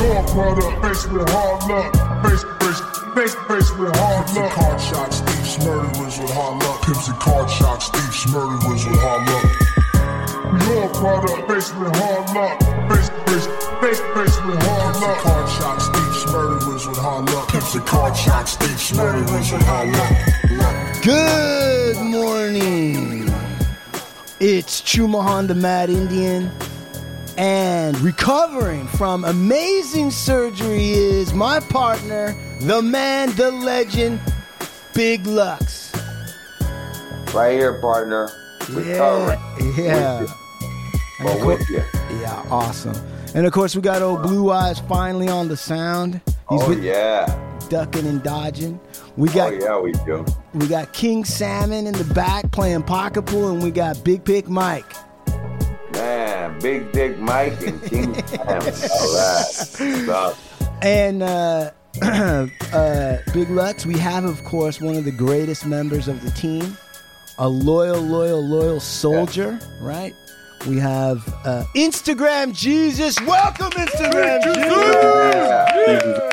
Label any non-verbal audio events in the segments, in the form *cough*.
We all brought up faced with hard luck. Face, face, face, face with hard Pimps luck. card shots, thieves, murderers with hard luck. Pimps and card shots, thieves, murderers with hard luck. We all brought up faced with hard luck. Face, face, face, face with hard luck. card shots, thieves, murderers with hard luck. Pimps and card shots, thieves, murderers with hard luck. Good morning. It's Chumahan the Mad Indian. And recovering from amazing surgery is my partner, the man, the legend, Big Lucks. Right here, partner. Recovering. Yeah. With Well, with you. yeah, awesome. And of course, we got old Blue Eyes finally on the sound. He's Oh, yeah. ducking and dodging. We oh, got, Oh, yeah, we do. we got King Salmon in the back playing pocket pool, and we got Big Pick Mike. Man, Big Dick Mike and King *laughs* Sam. All that. And uh, *clears throat* uh, Big Lucks, we have, of course, one of the greatest members of the team, a loyal, loyal, loyal soldier, right? We have uh, Instagram Jesus. Welcome, Instagram Jesus.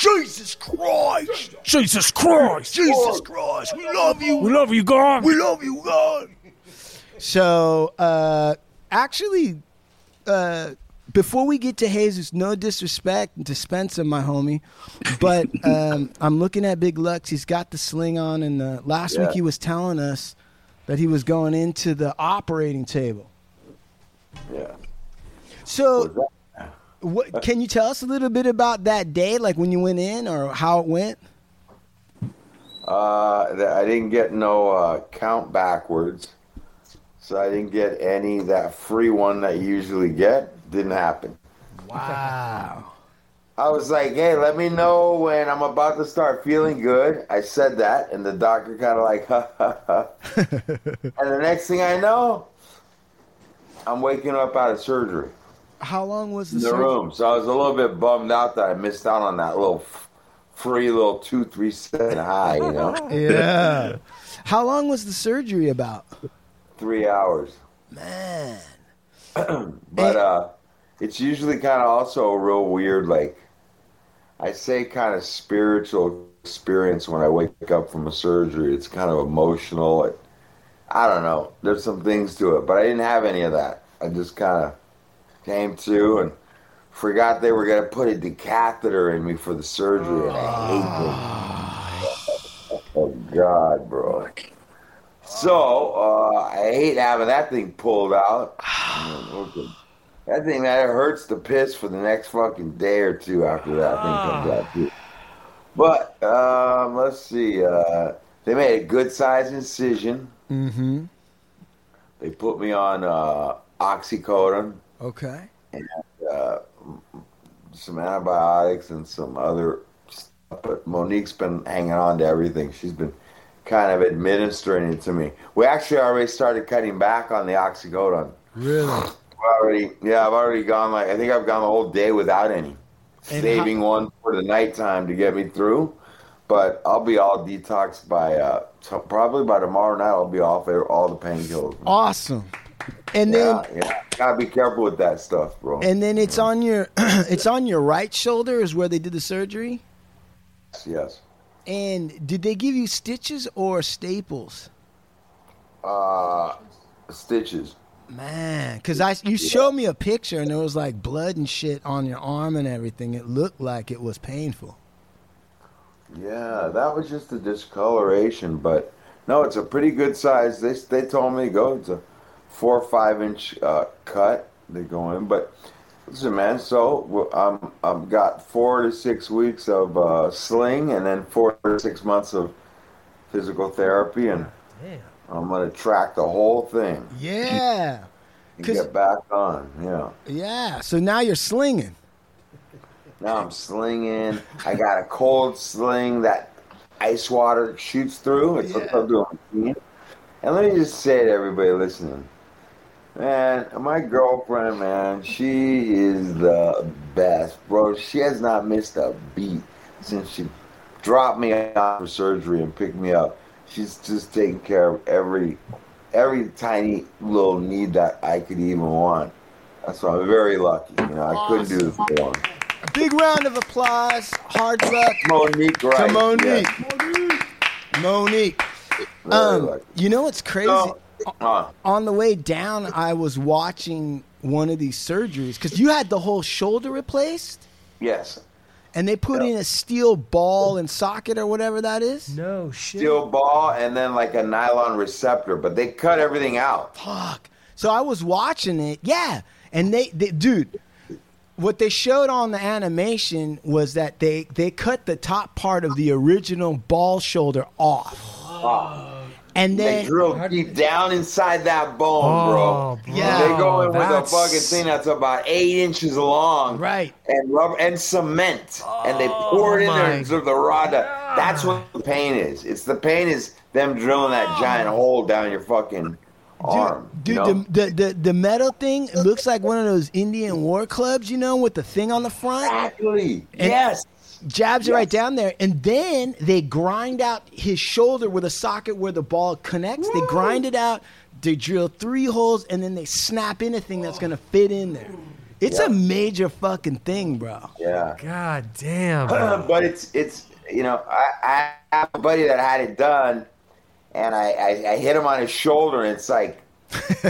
Jesus Christ. Jesus Christ! Jesus Christ. We love you. We love you, God. We love you, God. So, uh, actually, uh, before we get to Jesus, no disrespect to Spencer, my homie, but *laughs* um, I'm looking at Big Lucks. He's got the sling on, and uh, last week he was telling us that he was going into the operating table. Yeah. So, what, can you tell us a little bit about that day, like when you went in, or how it went? Uh, I didn't get no uh, count backwards, so I didn't get any that free one that you usually get. Didn't happen. Wow. I was like, hey, let me know when I'm about to start feeling good. I said that, and the doctor kind of like, *laughs* ha ha ha. *laughs* and the next thing I know, I'm waking up out of surgery How long was the, the surgery? room. So I was a little bit bummed out that I missed out on that little f- free little two, three high, you know? *laughs* Yeah. How long was the surgery about? Three hours. Man. *clears throat* But uh, it's usually kind of also a real weird, like, I say kind of spiritual experience when I wake up from a surgery. It's kind of emotional. It, I don't know. There's some things to it, but I didn't have any of that. I just kind of came to and forgot they were going to put a decatheter in me for the surgery, and I hate them. Oh, God, bro. So, uh, I hate having that thing pulled out. *sighs* That thing that hurts the piss for the next fucking day or two after that thing comes out too. But um, let's see. Uh, they made a good sized incision. Mm-hmm. They put me on uh, oxycodone, Okay. uh, some antibiotics, and some other stuff. But Monique's been hanging on to everything. She's been kind of administering it to me. We actually already started cutting back on the oxycodone. Really? I've already, yeah, I've already gone like I think I've gone the whole day without any, And saving one for the nighttime to get me through. But I'll be all detoxed by uh, t- probably by tomorrow night. I'll be off of all the painkillers. Awesome. And then Yeah, yeah, gotta be careful with that stuff, bro. and then it's on your *clears throat* it's on your right shoulder is where they did the surgery. yes. And did they give you stitches or staples? Uh, stitches. Man, because I you showed me a picture and there was like blood and shit on your arm and everything. It looked like it was painful. Yeah, that was just a discoloration, but no, it's a pretty good size. They they told me go. It's a four or five inch uh, cut. They go in, but listen, man. So I'm I've got four to six weeks of uh, sling, and then four to six months of physical therapy, and I'm gonna track the whole thing Yeah, get back on. Yeah. yeah. So now you're slinging. Now I'm slinging. I got a cold sling that ice water shoots through. It's what I'm doing. And let me just say to everybody listening, man, my girlfriend, man, she is the best, bro. She has not missed a beat since she dropped me off for surgery and picked me up. She's just taking care of every every tiny little need that I could even want. That's why I'm very lucky. You know, I couldn't do this alone. Big round of applause. Hard luck Monique, right? to Monique. yes, Monique. very Um, you know what's crazy? So, uh, on the way down, I was watching one of these surgeries because you had the whole shoulder replaced, yes. and they put in a steel ball and socket or whatever that is. No shit. Steel ball and then like a nylon receptor, but they cut everything out. Fuck. So I was watching it, yeah, and they, they dude. What they showed on the animation was that they they cut the top part of the original ball shoulder off, and then They drill deep down inside that bone, Oh, bro. Yeah. They go in with a fucking thing that's about eight inches long, Right. And rubber and cement, and they oh pour it in there and the rod. to- That's what the pain is. It's the pain is them drilling that giant oh. hole down your fucking arm. Dude, you know? the, the, the the metal thing looks like one of those Indian war clubs, you know, with the thing on the front. exactly. And- yes. Jabs it right down there, and then they grind out his shoulder with a socket where the ball connects. They grind it out. They drill three holes, and then they snap in a thing that's gonna fit in there. It's a major fucking thing, bro. Yeah. God damn. bro. *clears throat* but it's it's you know I, I have a buddy that had it done, and I, I, I hit him on his shoulder, and it's like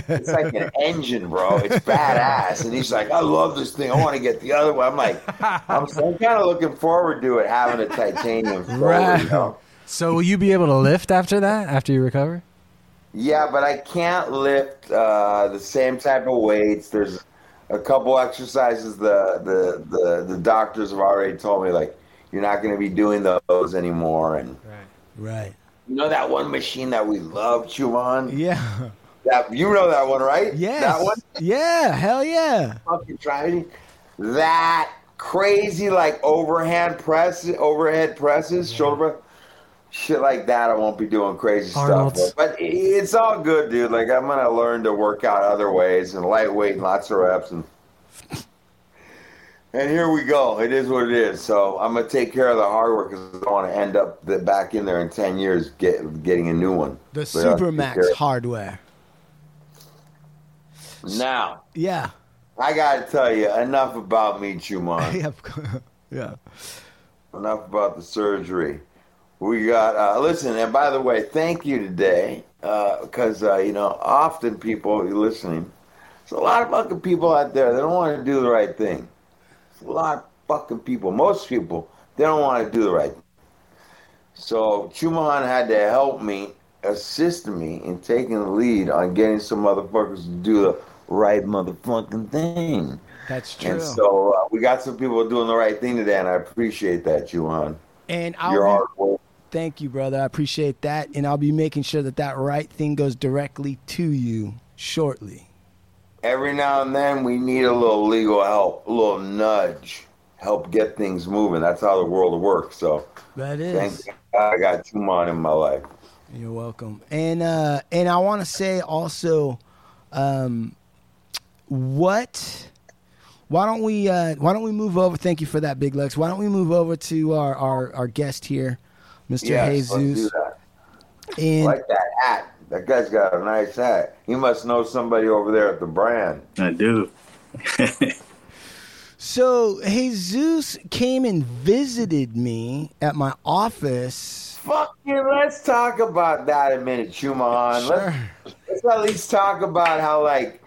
it's like an engine, bro. It's badass, and he's like, I love this thing. I want to get the other one. I'm like, I'm, I'm kind of looking forward to it having a titanium *laughs* shoulder, Right. you know? So will you be able to lift after that? After you recover? Yeah, but I can't lift uh, the same type of weights. There's a couple exercises the, the the the doctors have already told me like you're not going to be doing those anymore, and. Right. right. You know that one machine that we love, Chuman? Yeah. *laughs* That you know that one, right? Yeah. That one Yeah. Hell yeah. fucking trying that crazy like overhand press overhead presses, shoulder press. Shit like that, I won't be doing crazy Arnold's. stuff. But it's all good, dude. Like I'm gonna learn to work out other ways and lightweight and lots of reps and *laughs* and here we go. It is what it is. So I'm gonna take care of the hard work because I don't want to end up the, back in there in ten years get, getting a new one. The So, yeah, uh, Supermax hardware. Now Yeah. I gotta tell you, enough about me, Chuman. *laughs* Yeah. yeah. enough about the surgery. We got uh, listen, and by the way, thank you today because uh, you know often people you're listening. There's a lot of fucking people out there. They don't want to do the right thing. There's a lot of fucking people. Most people they don't want to do the right. thing. So Chuman had to help me, assist me in taking the lead on getting some motherfuckers to do the right motherfucking thing. That's true. And so uh, we got some people doing the right thing today, and I appreciate that, Juhan. And I'll Your hard work. Thank you, brother. I appreciate that. And I'll be making sure that that right thing goes directly to you shortly. Every now and then, we need a little legal help, a little nudge, help get things moving. That's how the world works. So that is. thank. God I got Juman in my life. You're welcome. And uh and I want to say also um what why don't we uh why don't we move over thank you for that big lex why don't we move over to our our, our guest here mr Yes, let's do jesus that. and like that hat. That guy's got a nice hat. He must know somebody over there at the brand. I do. *laughs* so jesus came and visited me at my office Fuck you. Let's talk about that a minute, Chuman. Sure. Let's, let's at least talk about how, like,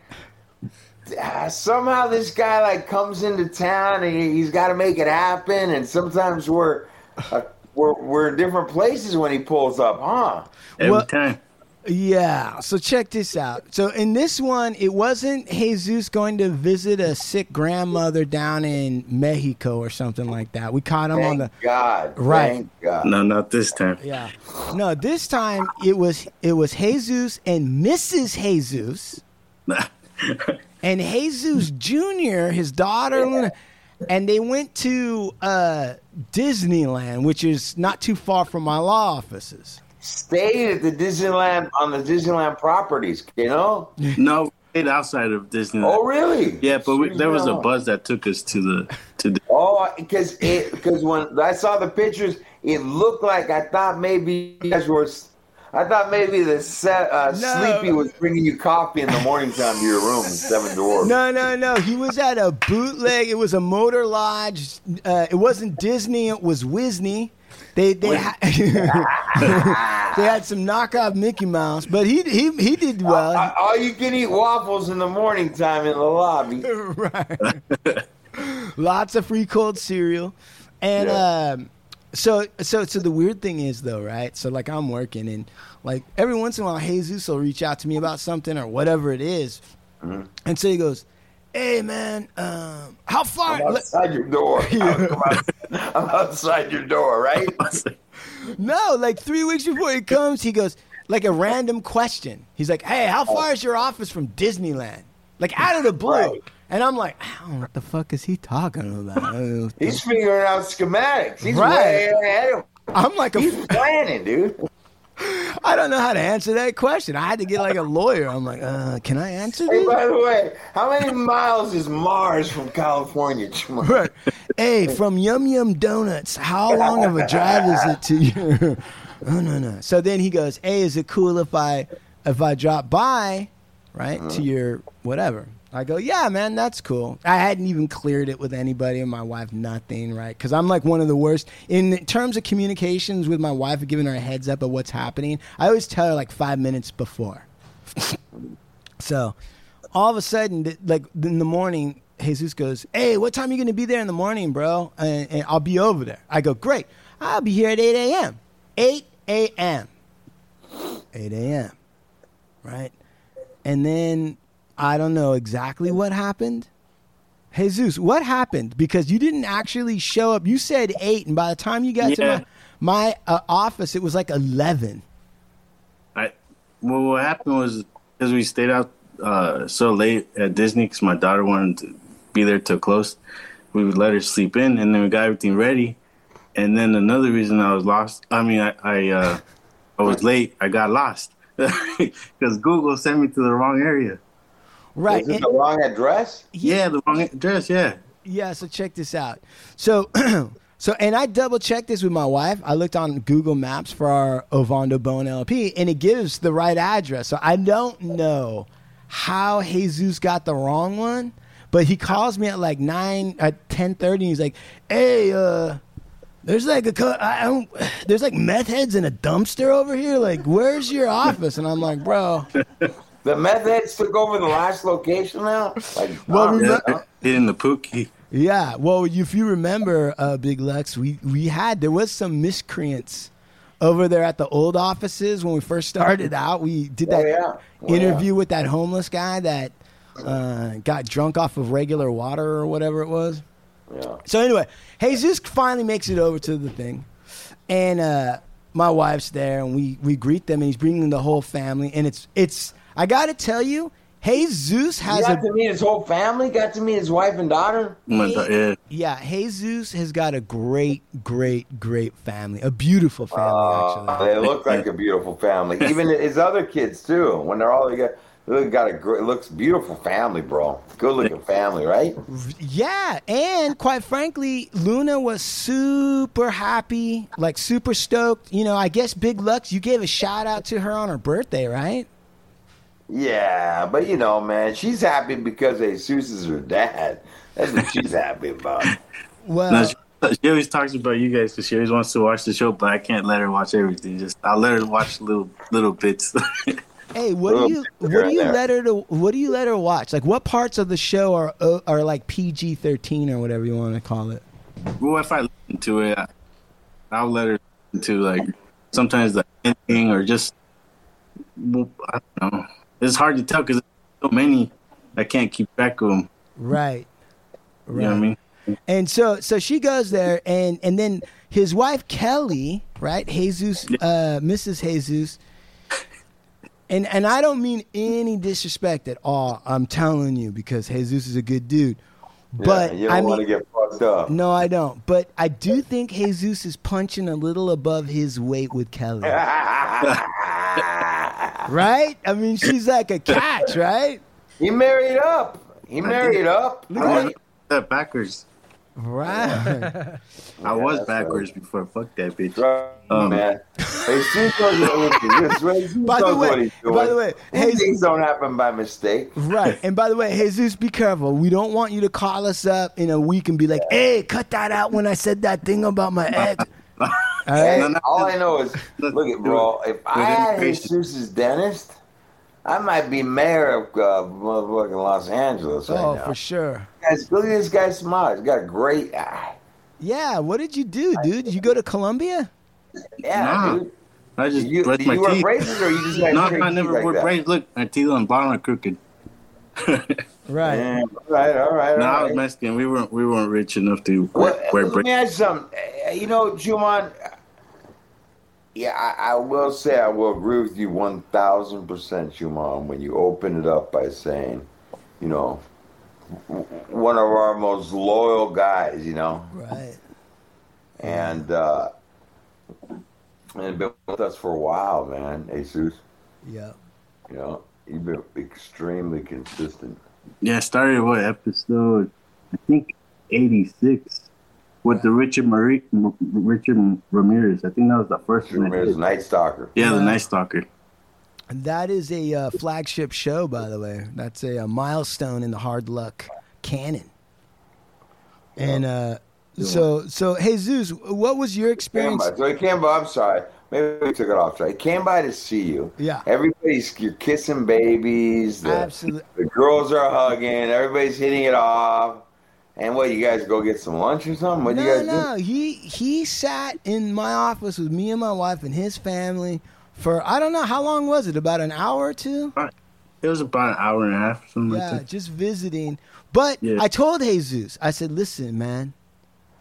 uh, somehow this guy like comes into town and he, he's got to make it happen. And sometimes we're uh, we're we're in different places when he pulls up, huh? Every Well- time. Yeah. So check this out. So in this one, it wasn't Jesus going to visit a sick grandmother down in Mexico or something like that. We caught him on the God. Right. Thank God. No, not this time. yeah. No, this time it was it was Jesus and Mrs. Jesus *laughs* and Jesus Jr. His daughter, Luna, and they went to uh, Disneyland, which is not too far from my law offices. Stayed at the Disneyland on the Disneyland properties. You know? no, stayed outside of Disneyland. Oh, really? Yeah, but we, there was a Yeah. bus that took us to the to the. Oh, because it because when I saw the pictures, it looked like I thought maybe you guys were. I thought maybe the set, uh, No. Sleepy was bringing you coffee in the morning time to your room in Seven Dwarfs. No, no, no. He was at a bootleg. It was a motor lodge. Uh, it wasn't Disney. It was Wisney. They they ha- *laughs* they had some knockoff Mickey Mouse, but he he he did well. Uh, all you can eat waffles in the morning time in the lobby. *laughs* Right. Lots of free cold cereal, and Yeah. um, so so so the weird thing is though, right? So like I'm working, and like every once in a while, Jesus will reach out to me about something or whatever it is. and so he goes, "Hey man, um, how far?" I'm outside your door. *laughs* I'm, *laughs* I'm outside your door, right? *laughs* No, like three weeks before he comes, he goes like a random question. He's like, "Hey, how far is your office from Disneyland?" Like out of the blue, Right. And I'm like, I don't know what the fuck is he talking about? *laughs* He's figuring out schematics. He's Right. way ahead of I'm like a, He's planning, dude. *laughs* I don't know how to answer that question. I had to get like a lawyer. I'm like, uh, can I answer Hey, by the way, how many miles is Mars from California? Jamal? *laughs* Right. Hey, from Yum Yum Donuts, how long of a drive is it to you? oh no no. So then he goes, Hey, is it cool if I if I drop by, right, to your whatever? I go, yeah, man, that's cool. I hadn't even cleared it with anybody, and my wife, nothing, right? Because I'm like one of the worst in terms of communications with my wife, giving her a heads up of what's happening. I always tell her like five minutes before. *laughs* So all of a sudden, like in the morning, Jesus goes, "Hey, what time are you going to be there in the morning, bro? And, and I'll be over there." I go, "Great, I'll be here at 8 a.m. 8 a.m. 8 a.m. Right?" And then I don't know exactly what happened. Jesus, what happened? Because you didn't actually show up. You said eight, and by the time you got Yeah. to my my uh, office, it was like eleven. I well, what happened was because we stayed out uh, so late at Disney because my daughter wanted to be there till close. We would let her sleep in, and then we got everything ready. And then another reason I was lost. I mean, I I, uh, I was late. I got lost *laughs* because Google sent me to the wrong area. Right. Is it and- the wrong address? Yeah, the wrong address. Yeah. Yeah, so check this out. So, *clears throat* so, and I double checked this with my wife. I looked on Google Maps for our Ovando Bone LP, and it gives the right address. So I don't know how Jesus got the wrong one, but he calls me at like nine at ten thirty. and He's like, "Hey, uh." There's like a co- I don't, *sighs* there's like meth heads in a dumpster over here. Like, where's your office? And I'm like, bro, The meth heads took over the last location now. Like, Well, um, remember- Yeah, hitting the pookie. Yeah, well, if you remember, uh, Big Lex, we we had there was some miscreants over there at the old offices when we first started out. We did Oh, that yeah. Oh, interview with that homeless guy that uh, got drunk off of regular water or whatever it was. yeah. So anyway, Jesus finally makes it over to the thing, and uh, my wife's there, and we we greet them, and he's bringing the whole family, and it's it's I got to tell you, Jesus He has got a to meet his whole family. Got to meet his wife and daughter. My da- yeah. Yeah, Jesus has got a great, great, great family. A beautiful family, Uh, actually. they look like a beautiful family. Even *laughs* his other kids too. When they're all together, they got a great, looks beautiful family, bro. Good looking family, right? Yeah, and quite frankly, Luna was super happy, like super stoked. You know, I guess Big Lucks, you gave a shout out to her on her birthday, right? Yeah, but you know, man, she's happy because Jesus is her dad. That's what she's happy about. *laughs* Well, No, she, she always talks about you guys because she always wants to watch the show, but I can't let her watch everything. Just I'll let her watch little little bits. *laughs* Hey, what do you what do you there. let her to what do you let her watch? Like what parts of the show are uh, are like PG thirteen or whatever you want to call it? Well, if I listen to it, I, I'll let her listen to like sometimes the ending or just I don't know. It's hard to tell because so many I can't keep track of them. Right. You know what I mean? And so so she goes there and and then his wife Kelly, right? Jesus uh Mrs. Jesus and and I don't mean any disrespect at all. I'm telling you because Jesus is a good dude. But yeah, you don't I want mean to get fucked up. no, I don't. But I do think Jesus is punching a little above his weight with Kelly. *laughs* right? I mean, she's like a catch, right? He married up. He married up. Look at that backwards. Right. I was that's backwards before. Fuck that bitch. Right, Um, man. Hey, see, this way. By the way- by the way, hey- these things don't happen by mistake. Right. And by the way, Jesus, be careful. We don't want you to call us up in a week and be like, hey, cut that out when I said that thing about my *laughs* ex. All Hey, right? all I know is, look at bro. If I had Jesus' dentist, I might be mayor of uh, motherfucking Los Angeles right Oh, now. for sure. Guys, look at this guy's smile. He's got a great eye. Yeah. What did you do, dude? Did you go to Columbia? Yeah, Nah. dude. I just you, brushed do my you wear teeth. braces or you just *laughs* No, I never like wore that? braids. Look, my teeth on bottom are crooked. *laughs* Right. Yeah, all right, all right, No, all I was right. Mexican. We weren't we weren't rich enough to Well, wear, wear let braids. me ask you something. You know, Juman, yeah, I, I will say I will agree with you 1,000%, Juman, when you open it up by saying, you know, one of our most loyal guys, you know, Right. and, uh, and been with us for a while, man, Jesus. Yeah. You know, you've been extremely consistent. Yeah, I started what episode? I think eighty six with the Richard Marie, M- Richard Ramirez. I think that was the first one. Ramirez. Night Stalker. Yeah, the Yeah. Night Stalker. And that is a uh, flagship show, by the way. That's a, uh milestone in the hard luck canon. And uh, so, so Jesus, what was your Came experience? by. So he came by. I'm sorry. Maybe we took it off track. He came by to see you. Yeah. Everybody's you're kissing babies. The, Absolutely. the girls are hugging. Everybody's hitting it off. And what? You guys go get some lunch or something? What do you No, guys no. He he sat in my office with me and my wife and his family for I don't know how long was it? About an hour or two? It was about an hour and a half, something Yeah, like that. just visiting. But Yeah. I told Jesus, I said, listen, man,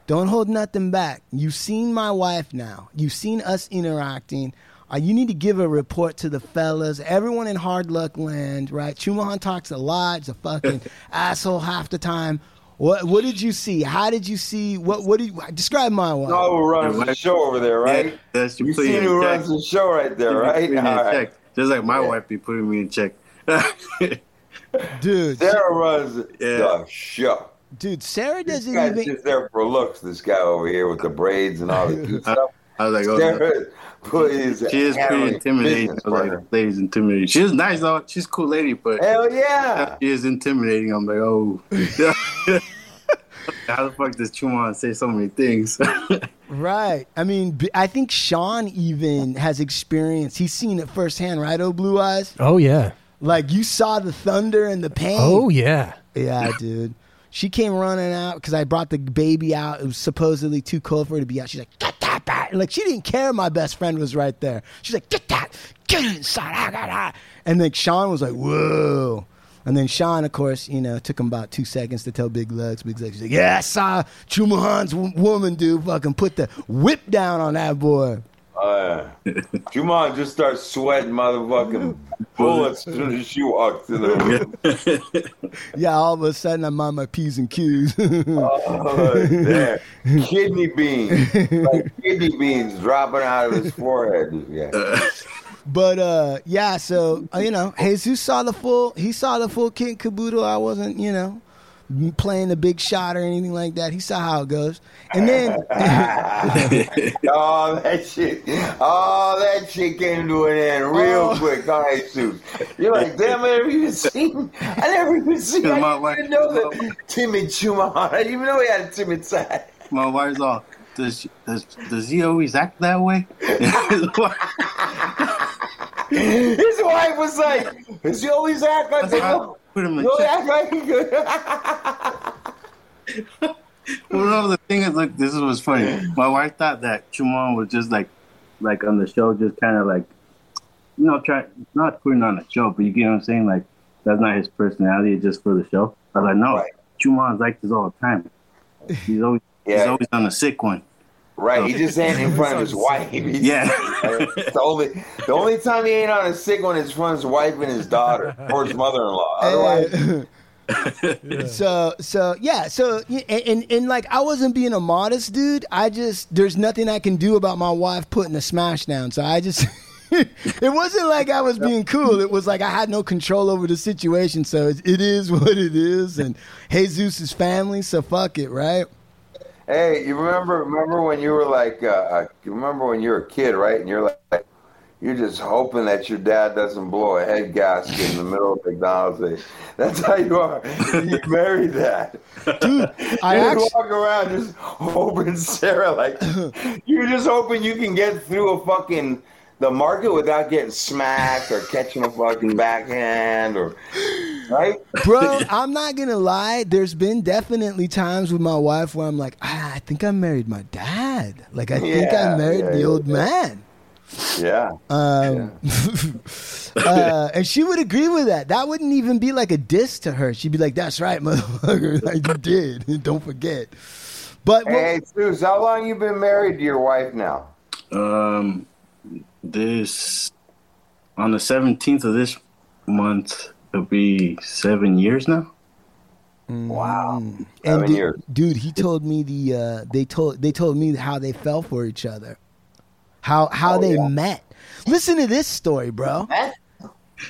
don't hold nothing back. You've seen my wife now. You've seen us interacting. Uh, you need to give a report to the fellas, everyone in hard luck land, right? Chumahan talks a lot. He's a fucking *laughs* asshole half the time. What What did you see? How did you see? What What do you describe my wife? do? No, who runs the show over there, right? Yeah, that's you you put seen in who runs the show right there, You right? in check. Just like my Yeah. wife be putting me in check. dude, Sarah runs Yeah. the show. dude, Sarah doesn't guy's even. just there for looks. This guy over here with the braids and all the cute *laughs* stuff. I was like, oh. Sarah put his she is pretty intimidating. I was like, lady's intimidating. She's nice though. She's a cool lady, but Hell yeah. she is intimidating. I'm like, oh. *laughs* How the fuck does Chuman say so many things? *laughs* Right. I mean, I think Sean even has experience. He's seen it firsthand, right? Oh, Blue Eyes. Oh yeah. Like you saw the thunder and the pain. Oh yeah. yeah, dude. She came running out because I brought the baby out. It was supposedly too cold for her to be out. She's like, "Get that back!" And like she didn't care. My best friend was right there. She's like, "Get that! Get inside!" Ah, ah, ah." And then Sean was like, "Whoa!" And then Sean, of course, you know, took him about two seconds to tell Big Legs. Big Legs, like, "Yeah, I saw Chumahan's w- woman, dude. Fucking put the whip down on that boy." Uh, Juman just starts sweating motherfucking bullets as soon as she walks in the room. *laughs* Yeah, all of a sudden I'm on my p's and q's. Oh, damn. *laughs* Kidney beans. Like kidney beans dropping out of his forehead. Yeah. But uh, yeah, so uh, you know, Jesus saw the full. He saw the full and caboodle. I wasn't, you know, playing the big shot or anything like that. He saw how it goes, and then *laughs* oh, that shit. Oh, that shit came to an end real Oh. quick. All right, Sue. You're like, damn, I never even seen. I never even seen. *laughs* I My didn't wife- even know that timid Chumahan. *laughs* I didn't even know he had a timid side. My wife's all. Does does does he always act that way? His wife was like, "Does he always act like That's no? put him in You always check. like he good." Well, no, the thing is, look, this is what's funny. My wife thought that Chumon was just like, like on the show, just kind of like, you know, try not putting on a show, but you get what I'm saying? Like, that's not his personality, it's just for the show. I was like, no, Right. Chumon's like this all the time. He's always, he's always on the sick one. Right, he just ain't in front of his wife. *laughs* He's- Yeah. the only the only time he ain't on a sick one is in front of his wife and his daughter or his mother-in-law. Otherwise, *laughs* So so yeah so and, and and like I wasn't being a modest dude. I just there's nothing I can do about my wife putting a smash down. So I just *laughs* it wasn't like I was being cool. It was like I had no control over the situation. So it, it is what it is. And Jesus' family. So fuck it, right? Hey, you remember remember when you were like uh, uh, you remember when you were a kid, right? And you're like you're just hoping that your dad doesn't blow a head gasket in the middle of McDonald's. Day. *laughs* That's how you are. You married that. Dude, *laughs* I you actually walk around just *laughs* hoping Sarah like you're just hoping you can get through a fucking the market without getting smacked or catching a fucking backhand or right? Bro, I'm not gonna lie. There's been definitely times with my wife where I'm like, ah, I think I married my dad. Like I think I married yeah, the yeah, old yeah. man. Yeah. Um, *laughs* uh, *laughs* and she would agree with that. That wouldn't even be like a diss to her. She'd be like, "That's right, *laughs* motherfucker. Like you did. Don't forget." But well, Hey, Suze, how long you been married to your wife now? Um, this, on the 17th of this month, it'll be seven years now. Wow. and Seven dude, years. dude, he told me the uh, they told they told me how they fell for each other, how how Oh, they yeah. met. Listen to this story, bro.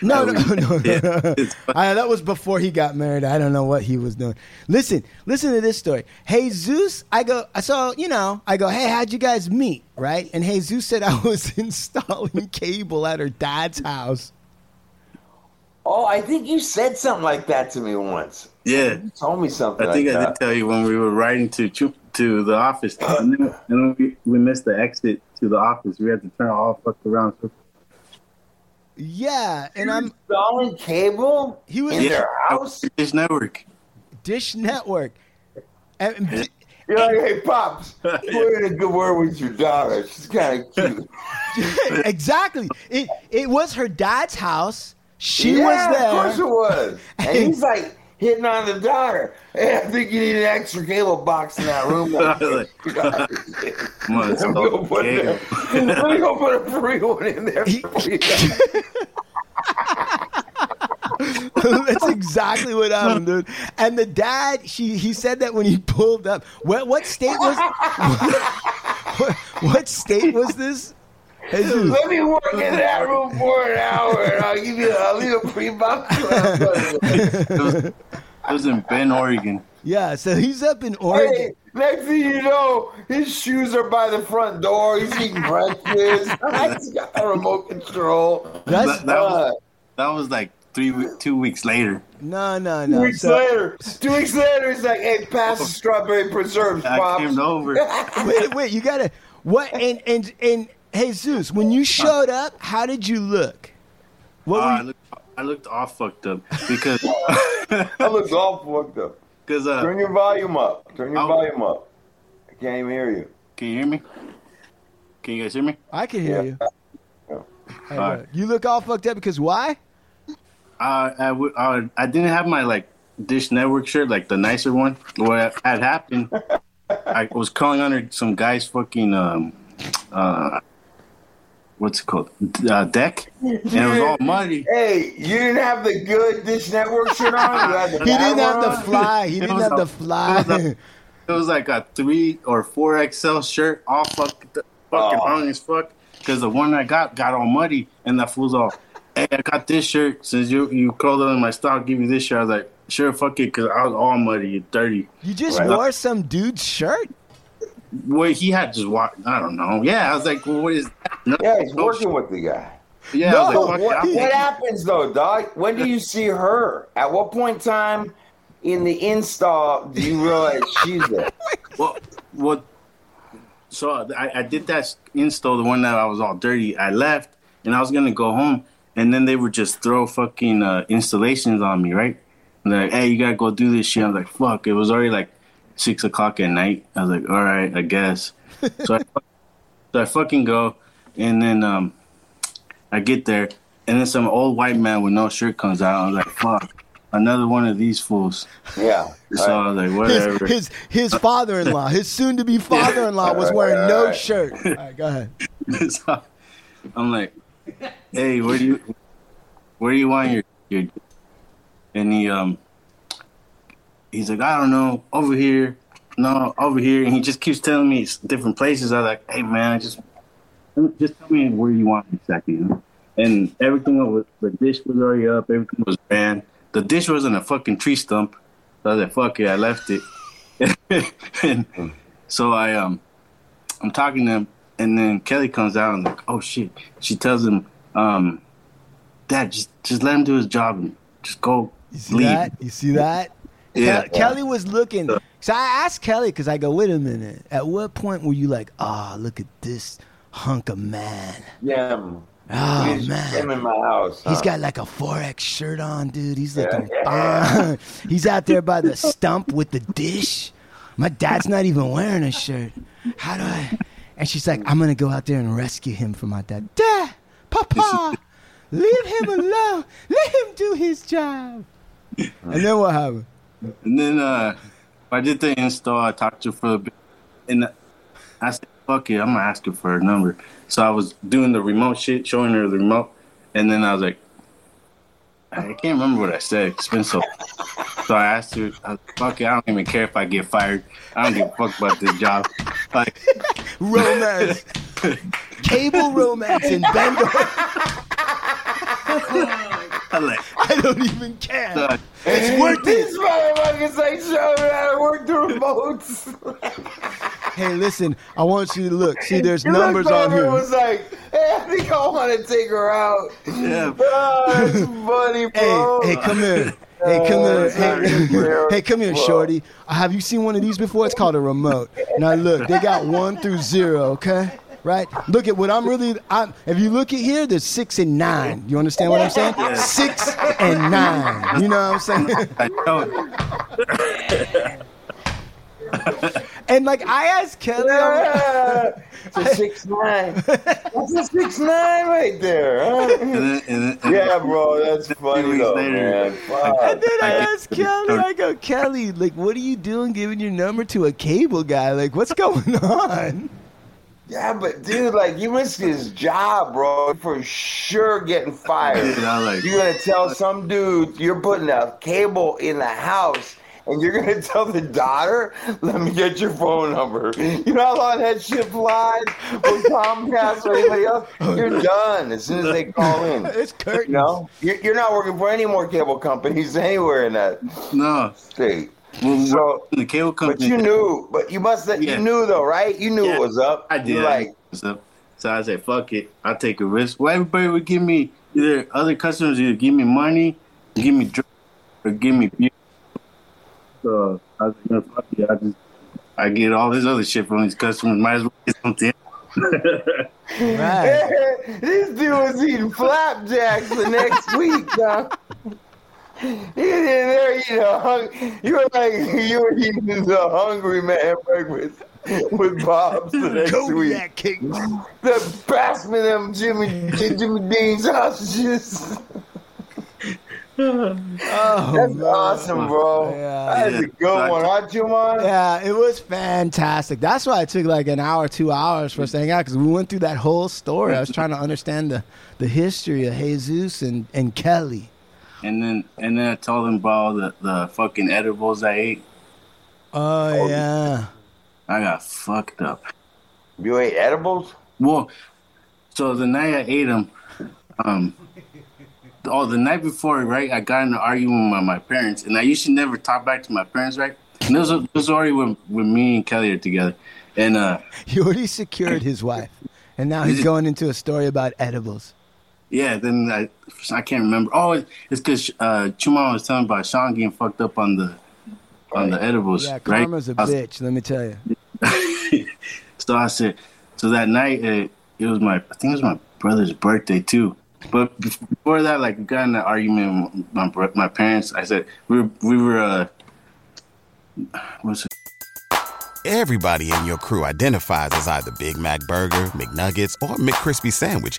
No, *laughs* no, no. Yeah, *laughs* it's. I, that was before he got married. I don't know what he was doing. Listen, listen to this story. Hey Zeus, I go. So you know, I go. Hey, how'd you guys meet? Right? And hey Zeus said *laughs* I was installing cable at her dad's house. Oh, I think you said something like that to me once. Yeah. You told me something. I think like I that. did tell you when we were riding to to the office, and then, and then we, we missed the exit to the office. We had to turn all fucked around. So Yeah, and I'm Installing cable He was- in Yeah. their house? Dish Network. Dish Network. And, You're like, hey, Pops, *laughs* put in a good word with your daughter. She's kind of cute. *laughs* exactly. It it was her dad's house. She yeah, was there. Of course it was. *laughs* And he's like hitting on the daughter. Hey, I think you need an extra cable box in that room. *laughs* I was *laughs* Come on, it's Let me go put cable. it- let me go put a free one in there for you. *laughs* That's exactly what happened, dude. And the dad, she he said that when he pulled up. What what state was what, what state was this? Jesus. Let me work in that room for an hour, and I'll give you. I'll leave a free box. It was, it was in Bend, Oregon. Yeah, so he's up in Oregon. Hey, next thing you know, his shoes are by the front door. He's eating breakfast. He's got a remote control. That's That, that Uh, was that was like three we- two weeks later. no, no, Two no. weeks So, later, two weeks later, he's like, "Hey, pass the strawberry preserves, I pops." came over. *laughs* wait, wait, you gotta what? And and and Jesus, when you showed up, how did you look? What Uh, were I looked I looked all fucked up because *laughs* *laughs* I looked all fucked up. because uh, Turn your volume up. Turn your I'll- volume up. I can't even hear you. can you hear me? Can you guys hear me? I can hear Yeah. you. Yeah. Hey, All look, You look all fucked up because why? Uh, I, w- uh, I didn't have my like Dish Network shirt, like the nicer one. What had happened, *laughs* I was calling under some guy's fucking um, uh, what's it called, uh, deck, and it was all muddy. Hey, you didn't have the good Dish Network shirt on. You had the *laughs* He didn't have one the fly. He *laughs* didn't have a- the it fly. was a- *laughs* It was like a three or four XL shirt, all fucked, fucking Oh. hung as fuck. Because the one I got got all muddy, and that fool's all, "Hey, I got this shirt. Since you you called it on my stock, give me this shirt." I was like, "Sure, fuck it," because I was all muddy and dirty. You just Right. wore some dude's shirt. Well, he had just walked. I don't know. Yeah, I was like, well, what is that? No, Yeah, he's no working shit. with the guy. Yeah, No, like, What, fuck it, I'll what happens though, dog? When do you see her? At what point in time in the install do you realize she's there? *laughs* Well, what? So I, I did that install, the one that I was all dirty. I left, and I was gonna go home, and then they would just throw fucking uh, installations on me, right? And they're like, hey, you gotta go do this shit. I was like, fuck. It was already like six o'clock at night. I was like, all right, I guess. so I, *laughs* so I fucking go, and then um, I get there, and then some old white man with no shirt comes out. I was like, fuck, another one of these fools. Yeah. So I was like, whatever. His his, his father-in-law, his soon-to-be *laughs* father-in-law, was wearing no shirt. All right, go ahead. *laughs* so I'm like, hey, where do you where do you want your your and he um he's like, I don't know, over here, no, over here, and he just keeps telling me different places. I was like, hey man, just just tell me where you want exactly. You know? And everything was the dish was already up, everything was ran. The dish was in a fucking tree stump. So I was like, fuck it, I left it. *laughs* and so I um I'm talking to him and then Kelly comes out and like, oh shit. She tells him, um, Dad, just just let him do his job and just go You see leave. that? You see that? Yeah. Ke- Kelly was looking. So I asked Kelly because I go, wait a minute. At what point were you like, ah, look at this hunk of man? Yeah. Oh He's man. him in my house. He's huh? got like a 4X shirt on, dude. He's Yeah. looking fine. *laughs* He's out there by the stump with the dish. My dad's not even wearing a shirt. How do I? *laughs* And she's like, I'm going to go out there and rescue him from my dad. Dad, Papa, *laughs* leave him alone. Let him do his job. And then what happened? And then uh, I did the install. I talked to her for a bit, and I said, "Fuck it, I'm gonna ask her for her number." So I was doing the remote shit, showing her the remote, and then I was like, I can't remember what I said. It's been so. *laughs* So I asked her, I was like, "Fuck it, I don't even care if I get fired. I don't give a fuck about this job." Like *laughs* Romance. *laughs* Cable romance in Bengal. I'm *laughs* I don't even care. uh, It's worth it. These motherfuckers ain't showing how to work the remotes. *laughs* Hey, listen, I want you to look. See, there's You numbers on over and here. was like, hey, I think I want to take her out. yeah, *laughs* Oh, that's funny, Hey, bro. hey, come here. Hey, come here. Hey, hey, come here, shorty. Have you seen one of these before? It's called a remote. Now look, they got one through zero. Okay, right? Look at what I'm really. I'm, if you look at here, there's six and nine. You understand what I'm saying? Six and nine. You know what I'm saying? I know. *laughs* And like I asked Kelly, I'm like, Yeah. It's a six *laughs* nine. That's a six nine right there. Huh? And then, and then, Yeah, bro, that's funny weeks though, later, man. And then I I get- asked Kelly, I go, Kelly, like, what are you doing giving your number to a cable guy? Like, what's going on? Yeah, but dude, like you risk his job, bro, for sure getting fired. Yeah, like- you're gonna tell some dude you're putting a cable in the house, and you're gonna *laughs* tell the daughter, "Let me get your phone number." You know how long that shit flies with *laughs* Comcast or anybody else? You're *laughs* done as soon as they call in. It's curtains. You know, you're, you're not working for any more cable companies anywhere in that no. state. Well, So, the cable company. but you knew, but you must have, Yeah. you knew though, right? You knew Yeah, it was up. I did. You like, so, so I said, "Fuck it, I'll take a risk." Well, everybody would give me either other customers either give me money, give me drugs, or give me beer. So I was like, fuck it, I just I get all this other shit from these customers. Might as well get something. *laughs* Right. *laughs* this dude was eating flapjacks the next week, huh? He was in there eating a hung- You were like you were eating the uh, hungry man breakfast with Bob's the next week. Kodiak King. The pass me them Jimmy Jimmy Dean sausages. Oh, That's man. awesome, bro. Yeah. That's a good one, huh, Juman? Yeah, it was fantastic. That's why it took like an hour, two hours for us to hang out because we went through that whole story. I was trying to understand the, the history of Jesus and, and Kelly. And then and then I told them about the, the fucking edibles I ate. Oh, yeah. I got fucked up. You ate edibles? Well, so the night I ate them, um, oh, the night before, right? I got in an argument with my, my parents, and I used to never talk back to my parents, right? And this was, this was already when, when me and Kelly are together, and uh, *laughs* He already secured his wife. And now he's going into a story about edibles. Yeah, then I I can't remember. Oh, it's because uh, Chuma was telling me about Sean getting fucked up on the on the edibles, Yeah, right? karma's a I was- bitch, let me tell you. *laughs* so I said, so that night it, it was my, I think it was my brother's birthday too. But before that, like we got in an argument with my my parents. I said we were we were uh, what's it? Everybody in your crew identifies as either Big Mac Burger, McNuggets, or McCrispy Sandwich.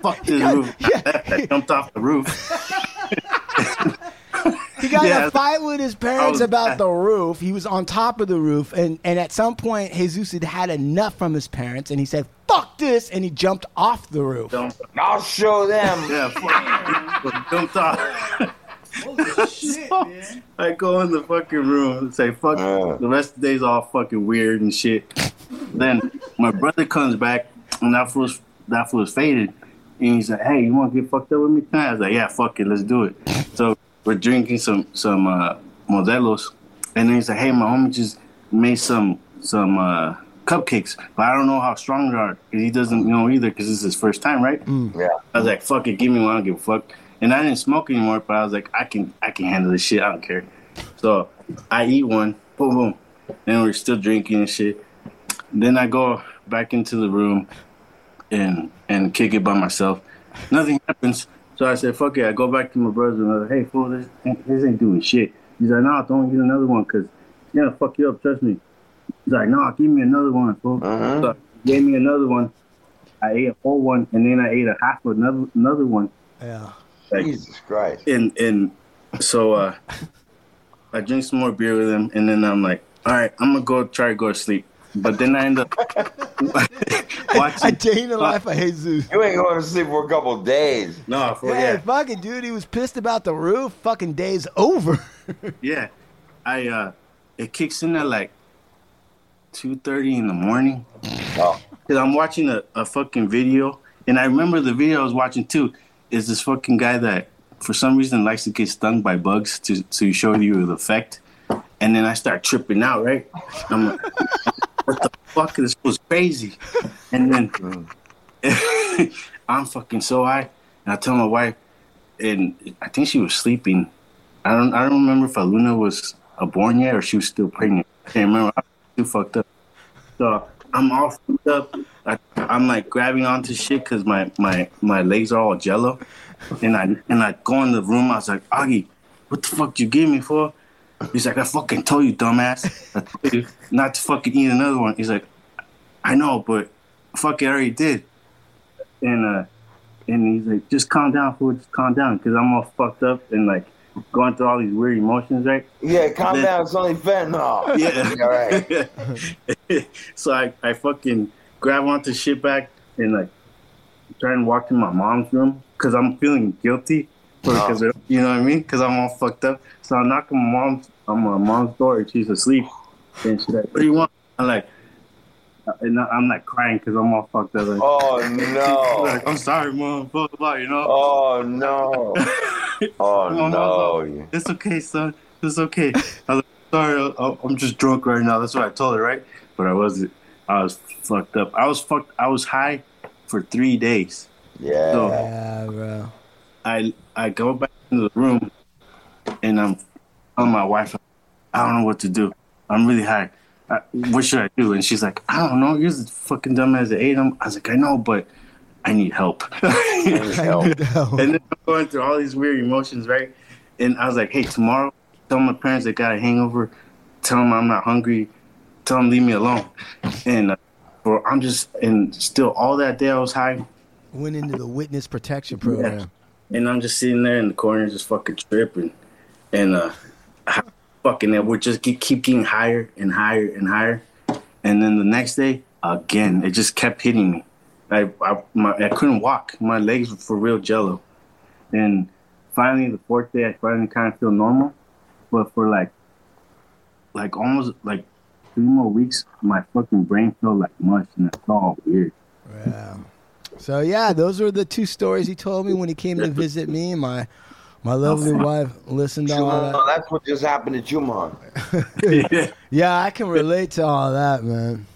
"Fuck this roof!" I, left, *laughs* I jumped off the roof. *laughs* He got in a fight with his parents was- about the roof. He was on top of the roof, and, and at some point, Jesus had had enough from his parents, and he said, "Fuck this!" and he jumped off the roof. I'll show them. Yeah, fuck. *laughs* jumped off. So, I go in the fucking room and say, fuck, uh. the rest of the day's all fucking weird and shit. Then my brother comes back and that was that was faded. And he's like, hey, you want to get fucked up with me tonight? I was like, yeah, fuck it, let's do it. So we're drinking some, some, uh, Modelos. And then he's like, hey, my homie just made some, some, uh, cupcakes, but I don't know how strong they are because he doesn't know either because this is his first time, right? Yeah. I was like, "Fuck it, give me one. I don't give a fuck." And I didn't smoke anymore, but I was like, "I can, I can handle this shit. I don't care." So I eat one, boom, boom, and we're still drinking and shit. Then I go back into the room and and kick it by myself. Nothing happens. So I said, "Fuck it." I go back to my brother and I was like, "Hey, fool, this, this ain't doing shit." He's like, "No, don't get another one, cause yeah, gonna fuck you up. Trust me." He's like, "No, give me another one, fool." So he gave me another one. I ate a whole one, and then I ate a half of another another one. Yeah. Like, Jesus Christ. and and so uh, *laughs* I drink some more beer with him, and then I'm like, all right, I'm gonna go try to go to sleep. But then I end up *laughs* watching. A day in the life of Jesus. You ain't going to sleep for a couple days. No, for Hey, yeah, fucking dude, he was pissed about the roof. Fucking day's over. *laughs* yeah. I uh, it kicks in at like two thirty in the morning. Oh. Cause I'm watching a, a fucking video, and I remember the video I was watching too. Is this fucking guy that for some reason likes to get stung by bugs to to show you the effect, and then I start tripping out. Right? I'm like, what the fuck? This was crazy. And then *laughs* I'm fucking so high, and I tell my wife, and I think she was sleeping. I don't I don't remember if Aluna was born yet or she was still pregnant. I can't remember. I too fucked up. So I'm all fucked up. I, I'm like grabbing onto shit because my, my, my legs are all jello. And I and I go in the room. I was like, Augie, what the fuck you give me for? He's like, I fucking told you, dumbass. I told you not to fucking eat another one. He's like, I know, but fuck it, I already did. And uh, and he's like, just calm down, fool. Just calm down, because I'm all fucked up and like going through all these weird emotions, right? Yeah, calm Then- down. It's only fentanyl. *laughs* Yeah. *laughs* All right. *laughs* so I, I fucking grab onto shit back and like try and walk to my mom's room because I'm feeling guilty. Because you know what I mean? Because I'm all fucked up. So I knock on my mom's on my mom's door and she's asleep. And she's like, "What do you want?" I'm like, uh, and I'm like crying because I'm all fucked up. Like, Oh *laughs* no. like, I'm sorry, mom. Blah, blah, blah, you know. Oh no. *laughs* Oh no. like, It's okay, son. It's okay. I was like, sorry, I- I'm just drunk right now. That's what I told her, right? But I wasn't. I was fucked up. I was fucked. I was high for three days. Yeah. So Yeah, bro. I I go back into the room, and I'm on my wife, I don't know what to do. I'm really high. I, what should I do? And she's like, I don't know. You're the fucking dumbass that ate them. I was like, I know, but I need help. *laughs* *laughs* Help. I need help. And then I'm going through all these weird emotions, right? And I was like, hey, tomorrow, tell my parents they got a hangover. Tell them I'm not hungry. Tell them leave me alone. And uh, for I'm just, and still all that day I was high. Went into the witness protection program. And I'm just sitting there in the corner just fucking tripping. And uh, fucking, and we're just keep, getting higher and higher and higher. And then the next day, again, it just kept hitting me. I, I, my, I couldn't walk. My legs were for real jello. And finally, the fourth day, I finally kind of feel normal. But for like, like almost like three more weeks, my fucking brain felt like mush, and it's all weird. Yeah. So yeah, those were the two stories he told me when he came to visit me. My My lovely wife listened to all that. Oh, that's what just happened to Chuman. *laughs* Yeah, I can relate to all that, man.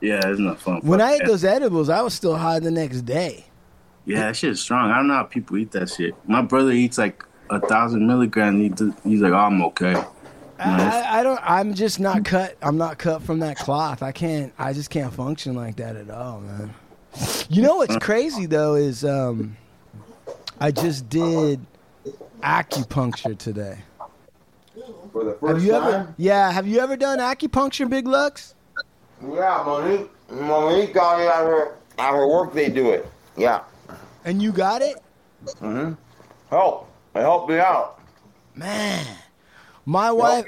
Yeah, it's not fun. When I ate those edibles, I was still high the next day. Yeah, that shit is strong. I don't know how people eat that shit. My brother eats like a thousand milligrams. He do- he's like, oh, I'm okay. I, I, I don't. I'm just not cut. I'm not cut from that cloth. I can't. I just can't function like that at all, man. You know what's crazy though is um, I just did acupuncture today. For the Have first you time? ever? Yeah. Have you ever done acupuncture, Big Lucks? Yeah, Monique. Monique got it at her, of her work, they do it. Yeah. And you got it, Mm-hmm. Help. It helped me out. man. My wife.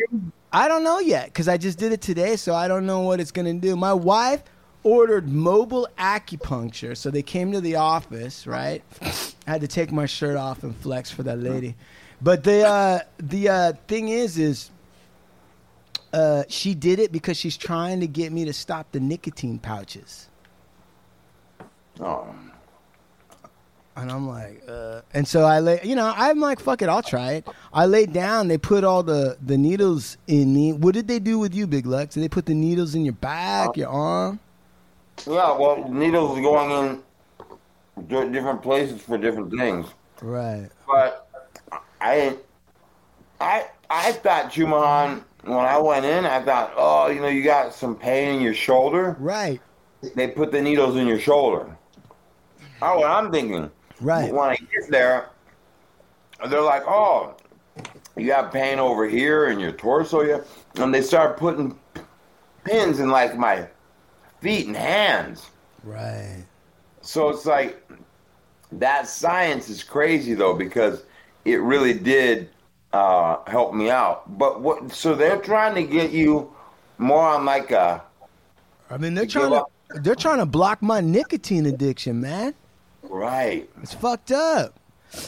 I don't know yet because I just did it today, so I don't know what it's gonna do. My wife ordered mobile acupuncture, so they came to the office. Right, I had to take my shirt off and flex for that lady. But the uh, the uh, thing is, is uh, she did it because she's trying to get me to stop the nicotine pouches. Oh. And I'm like, uh, and so I lay, you know, I'm like, fuck it, I'll try it. I laid down. They put all the the needles in me. What did they do with you, Big Lucks? Did they put the needles in your back, your arm? Yeah, well, needles going in different places for different things. Right. But I, I, I thought Chumahan when I went in. I thought, oh, you know, you got some pain in your shoulder. Right. They put the needles in your shoulder. Oh, what I'm thinking. Right. When I get there, they're like, oh, you got pain over here in your torso, yeah, and they start putting pins in like my feet and hands. Right. So it's like that science is crazy though because it really did uh, help me out. But what? So they're trying to get you more on like a I mean, they're trying to they're trying to block my nicotine addiction, man. right. It's fucked up.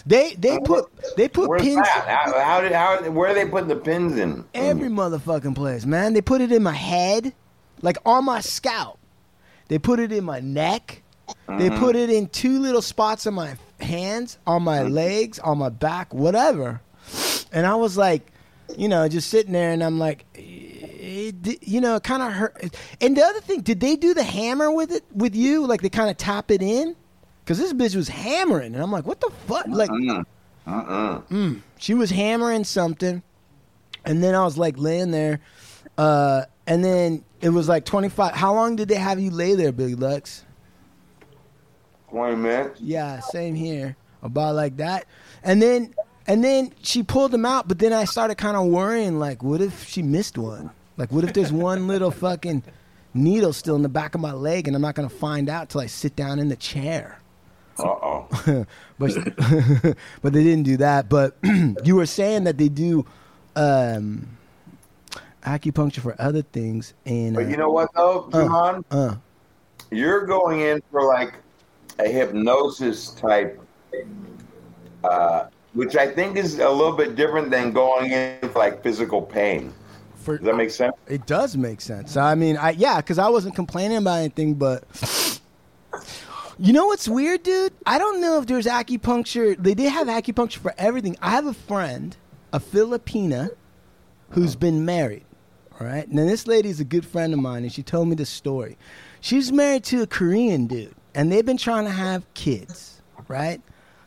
They they put they put Where's pins that? How, how did how? Where are they putting the pins in? every motherfucking place, man. They put it in my head, like on my scalp. They put it in my neck. They Mhm. put it in two little spots on my hands, on my legs, on my back, whatever. And I was like, you know, just sitting there, and I'm like, it, you know, it kind of hurt. And the other thing, did they do the hammer with it with you? Like they kind of tap it in? Because this bitch was hammering, and I'm like, what the fuck? Like, Uh-uh. mm, she was hammering something, and then I was like laying there, uh, and then it was like 25. How long did they have you lay there, Big Lucks? Twenty minutes. Yeah, same here. About like that. And then and then she pulled them out, but then I started kind of worrying like what if she missed one? Like what if there's one *laughs* little fucking needle still in the back of my leg and I'm not going to find out till I sit down in the chair. Uh oh. *laughs* but *laughs* but they didn't do that, but *clears throat* you were saying that they do um acupuncture for other things and But uh, you know what though, uh, Juhan? uh, You're going in for like a hypnosis type, uh, which I think is a little bit different than going in for like physical pain. For, Does that make sense? It does make sense. I mean, I yeah, because I wasn't complaining about anything, but you know what's weird, dude? I don't know if there's acupuncture. They did have acupuncture for everything. I have a friend, a Filipina, who's been married. All right, now this lady's a good friend of mine, and she told me this story. She's married to a Korean dude, and they've been trying to have kids, right?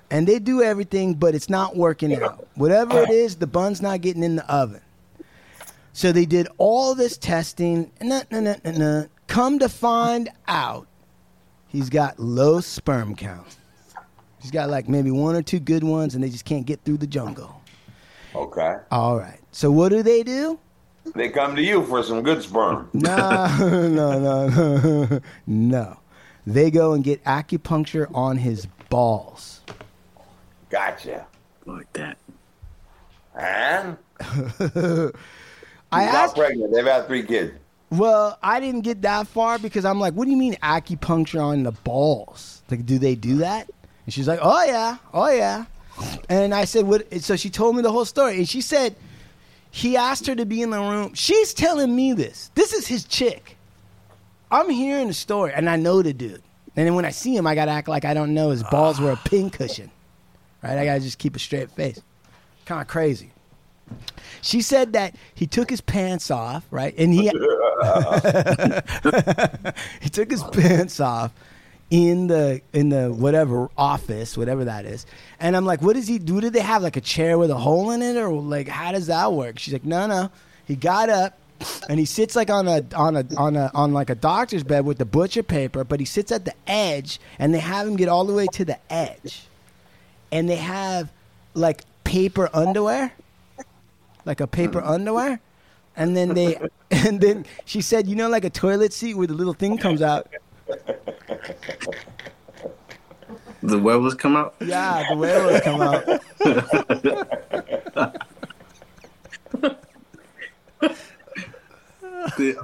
And they do everything, but it's not working out. Whatever it is, the bun's not getting in the oven. So they did all this testing. Nah, nah, nah, nah, nah. Come to find out, he's got low sperm count. He's got like maybe one or two good ones, and they just can't get through the jungle. Okay. All right. So what do they do? They come to you for some good sperm. *laughs* No, no, no, no, *laughs* no. They go and get acupuncture on his balls. Gotcha. Like that. And *laughs* I not asked. pregnant. They've had three kids. Well, I didn't get that far because I'm like, what do you mean acupuncture on the balls? Like, do they do that? And she's like, oh yeah, oh yeah. And I said, what? So she told me the whole story, and she said he asked her to be in the room. She's telling me this. This is his chick. I'm hearing the story, and I know the dude. And then when I see him, I gotta act like I don't know his balls were a pincushion, right? I gotta just keep a straight face. kind of crazy. She said that he took his pants off, right? And he *laughs* *laughs* he took his pants off in the in the whatever office, whatever that is. And I'm like, what does he do? Did they have like a chair with a hole in it, or like how does that work? She's like, no, no. He got up and he sits like on a on a on a on like a doctor's bed with the butcher paper, but he sits at the edge, and they have him get all the way to the edge, and they have like paper underwear, like a paper hmm. underwear, and then they *laughs* and then she said, you know, like a toilet seat where the little thing comes out. The huevos come out. Yeah, the huevos come out. *laughs* do,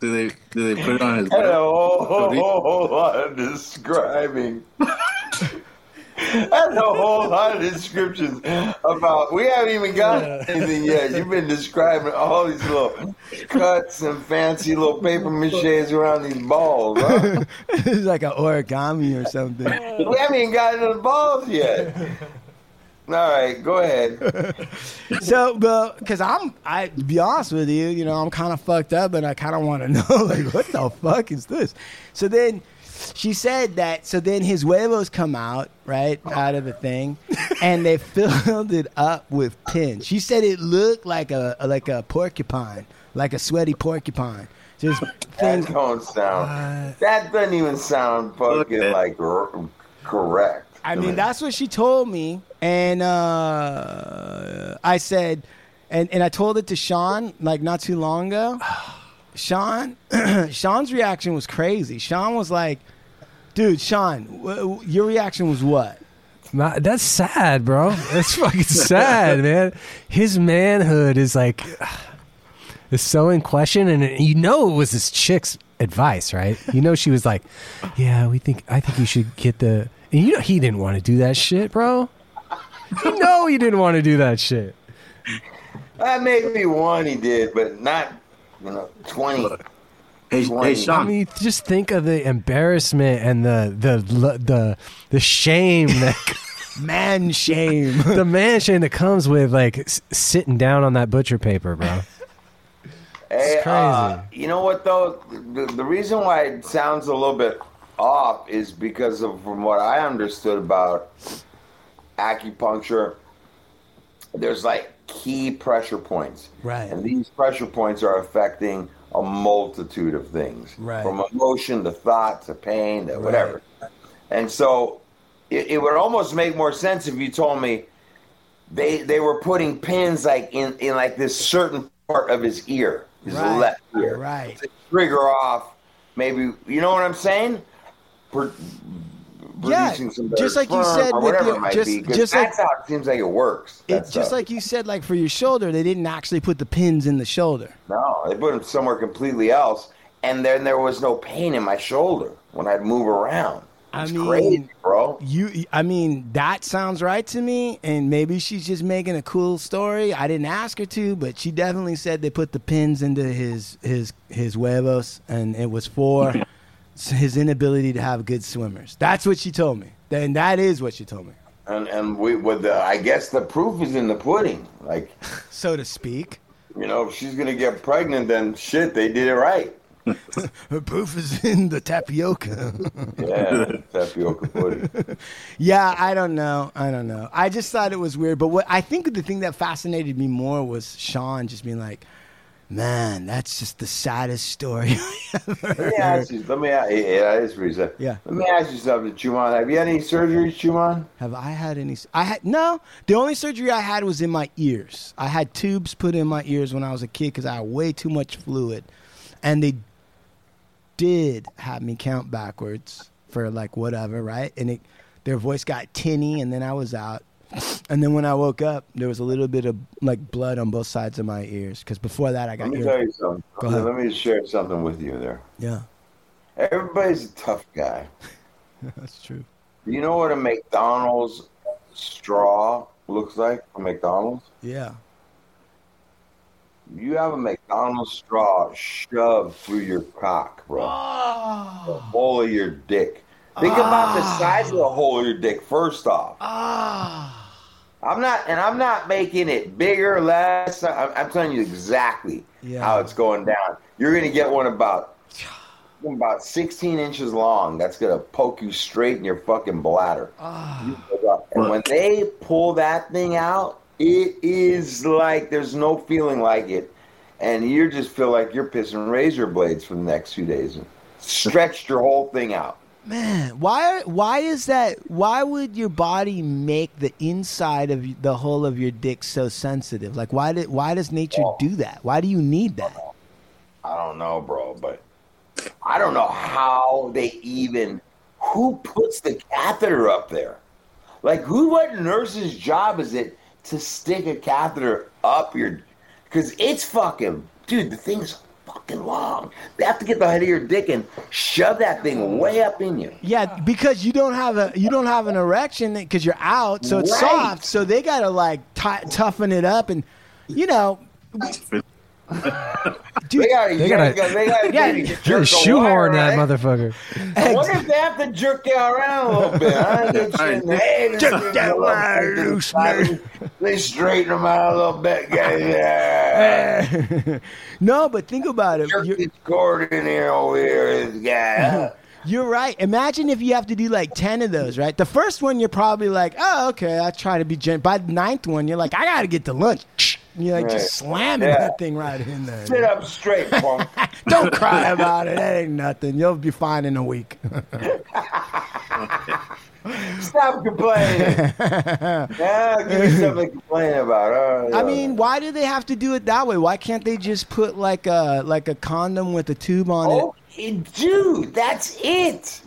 do they do they put it on his? Had a whole, butt? whole, whole lot describing. *laughs* Had a whole lot of descriptions about. We haven't even got anything yet. You've been describing all these little cuts and fancy little paper maches around these balls. Huh? *laughs* it's like an origami or something. We haven't even gotten to the balls yet. All right, go ahead. *laughs* So, because I'm, I to be honest with you, you know, I'm kind of fucked up, and I kind of want to *laughs* know, like, what the fuck is this? So then, she said that. So then his huevos come out right out of the thing, and they *laughs* filled it up with pins. She said it looked like a like a porcupine, like a sweaty porcupine. Just That things. don't sound. That doesn't even sound fucking like r- correct. I mean, that's what she told me, and uh, I said, and and I told it to Sean like not too long ago. *sighs* *sighs* Sean, *clears throat* Sean's reaction was crazy. Sean was like, "Dude, Sean, w- w- your reaction was what?" Ma- That's sad, bro. That's fucking *laughs* sad, man. His manhood is like *sighs* is so in question, and you know it was this chick's advice, right? You know she was like, "Yeah, we think I think you should get the." And you know he didn't want to do that shit, bro. You know he didn't want to do that shit. That maybe one he did, but not you know twenty. Hey, hey, I mean, just think of the embarrassment and the the the the shame that *laughs* Man shame. *laughs* the man shame that comes with like sitting down on that butcher paper, bro. Hey, crazy. uh, you know what though? The, the reason why it sounds a little bit off is because of from what I understood about acupuncture. There's like key pressure points, Right. And these pressure points are affecting a multitude of things, Right. From emotion to thought to pain to whatever. And so, it, it would almost make more sense if you told me they they were putting pins like in in like this certain part of his ear, his Right. left ear, Right. to trigger off. Maybe you know what I'm saying? Pro- Yeah, producing some just better like you said or with whatever your- it might just- be. 'cause just like- that's how it seems like it works. It, just stuff. like you said, like for your shoulder, they didn't actually put the pins in the shoulder. no, they put them somewhere completely else, and then there was no pain in my shoulder when I'd move around. I It's mean, crazy, bro. You, I mean, that sounds right to me. And maybe she's just making a cool story. I didn't ask her to, but she definitely said they put the pins into his his his huevos, and it was for his inability to have good swimmers. That's what she told me. And that is what she told me, And and we with the I guess the proof is in the pudding. Like *laughs* so to speak. you know, if she's gonna get pregnant, then shit, they did it right. Her *laughs* proof is in the tapioca. *laughs* Yeah, tapioca pudding. Yeah, I don't know. I don't know. I just thought it was weird. But what I think the thing that fascinated me more was Sean just being like, "Man, that's just the saddest story *laughs* ever Let me ask you. Let me. Yeah, that is pretty sad. Yeah. Let me ask you something, Chuman. Have you had any surgeries, Chuman? Have I had any? I had no. The only surgery I had was in my ears. I had tubes put in my ears when I was a kid because I had way too much fluid, and they did have me count backwards for like whatever, right? And it, their voice got tinny, and then I was out. And then when I woke up, there was a little bit of like blood on both sides of my ears because before that I got Let me tell you something. Go ahead. Let me share something with you there. Yeah, Everybody's a tough guy. *laughs* that's true. You know what a McDonald's straw looks like? A McDonald's. Yeah. You have a McDonald's straw shoved through your cock, bro. Ah. The hole of your dick. Think about the size of the hole in your dick, first off. Ah. I'm not, and I'm not making it bigger, less. I'm, I'm telling you exactly Yeah. how it's going down. You're gonna get one about *sighs* about 16 inches long. That's gonna poke you straight in your fucking bladder. Ah. And when they pull that thing out, it is like there's no feeling like it, and you just feel like you're pissing razor blades for the next few days. Stretched your whole thing out. Man, why why is that? Why would your body make the inside of the whole of your dick so sensitive? Like, why did why does nature do that? Why do you need that? I don't know, bro, but I don't know how they even who puts the catheter up there. Like, who? What nurse's job is it to stick a catheter up your? Because it's fucking, dude. The thing's fucking long. They have to get the head of your dick and shove that thing way up in you. Yeah, because you don't have a you don't have an erection because you're out, so it's Right. soft. So they gotta like ti toughen it up, and you know, dude, They gotta, They they gotta- gotta, they gotta, Yeah. maybe They jerk the shoehorn that right? motherfucker. I wonder if they have to jerk you around a little bit. I *laughs* get you in the head. Jerk that wire loose, man. They straighten them out a little bit, guys. Yeah. *laughs* no, but think about it. Jerk You're, this cord in here over here, this guy. *laughs* you're right. Imagine if you have to do like ten of those, right? The first one you're probably like, oh, okay, I try to be gent. By the ninth one, you're like, I gotta get to lunch. You're like Right. just slamming Yeah. that thing right in there. Sit up straight, punk. *laughs* Don't cry about it. That ain't nothing. You'll be fine in a week. *laughs* Stop complaining. *laughs* yeah, give me something to complain about. Oh, I yeah. mean, why do they have to do it that way? Why can't they just put like a like a condom with a tube on it? Oh, dude, that's it.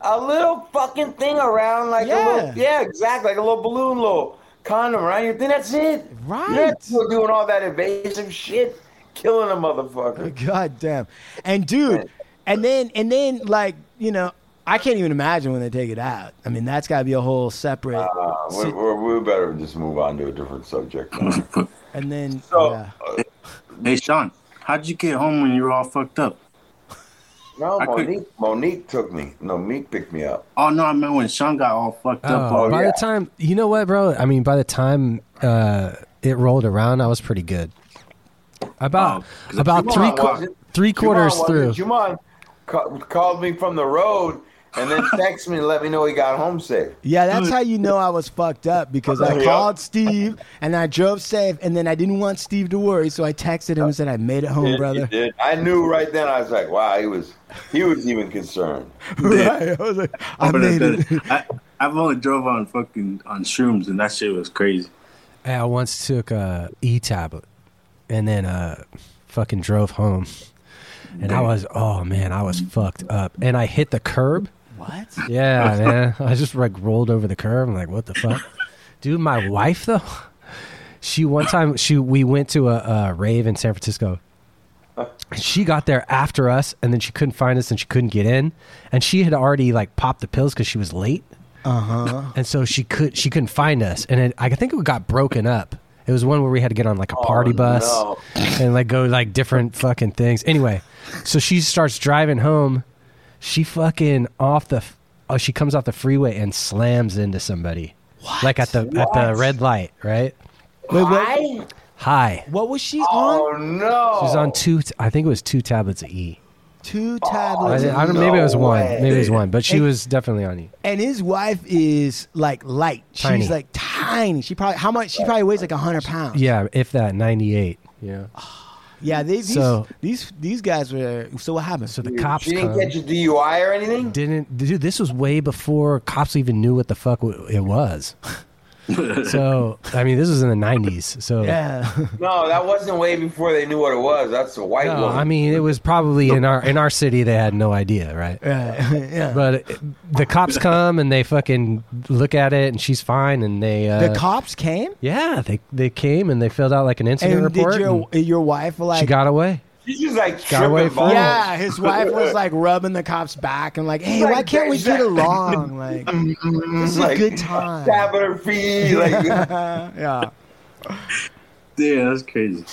A little fucking thing around, like a little, yeah, exactly, like a little balloon, little condom around your thing. That's it. Right. You're not still doing all that invasive shit, killing a motherfucker. *laughs* God damn. And dude, and then and then like you know, I can't even imagine when they take it out. I mean, that's got to be a whole separate. Uh, we, we, we better just move on to a different subject. *laughs* and then So, yeah. uh, Hey Sean, how'd you get home when you were all fucked up? No, I could- Monique, Monique took me. No, Meek picked me up. Oh no, I meant when Sean got all fucked up. Oh, by yeah. the time you know what, bro? I mean, by the time uh, it rolled around, I was pretty good. About Oh, 'cause about three qu- three quarters Juman through. wasn't. Juman ca- called me from the road and then texted me to let me know he got home safe. Yeah, that's how you know I was fucked up because I *laughs* Yeah. called Steve and I drove safe, and then I didn't want Steve to worry, so I texted him and said I made it home, Did- brother. he did. I knew right then. I was like, wow, he was he was even concerned. *laughs* right? I was like, I But made the- it. I, I've only drove on fucking on shrooms, and that shit was crazy. Hey, I once took a e tablet and then uh, fucking drove home, and I was oh man, I was fucked up, and I hit the curb. What? *laughs* Yeah, man, I just like rolled over the curb. I'm like, what the fuck, *laughs* dude? My wife though, she one time she we went to a, a rave in San Francisco. She got there after us, and then she couldn't find us, and she couldn't get in, and she had already like popped the pills because she was late. Uh huh. and so she could she couldn't find us and it, i think it got broken up it was one where we had to get on like a party Oh, bus no. and like go like different fucking things anyway so she starts driving home she fucking off the oh she comes off the freeway and slams into somebody like at the at the red light right Wait, what, Hi? high what was she Oh on? Oh no! she's on two I think it was two tablets of e Two I, tablets. I don't maybe it was No one way. maybe it was one but she Hey. was definitely on e and his wife is like light. Tiny. She's like tiny. She probably how much? She probably weighs like hundred pounds. yeah if that 98 yeah Yeah. They, these So- these these guys were. So what happened? so the cops She didn't come. catch a DUI or anything. didn't dude this was way before cops even knew what the fuck it was so i mean this was in the 90s so yeah. *laughs* No, that wasn't way before they knew what it was. That's a white No, woman. i mean it was probably in our in our city they had no idea right yeah. *laughs* yeah. but it- the cops come and they fucking look at it and she's fine and they uh, the cops came yeah they they came and they filled out like an incident and report did your and your wife like she got away She's just like Got away tripping from balls. Yeah, his wife was like rubbing the cops back and like, "Hey, Like, why can't we there's get that- *laughs* along?" Like, this is a good time. Tapping her feet. Like, *laughs* yeah. Yeah, that's crazy.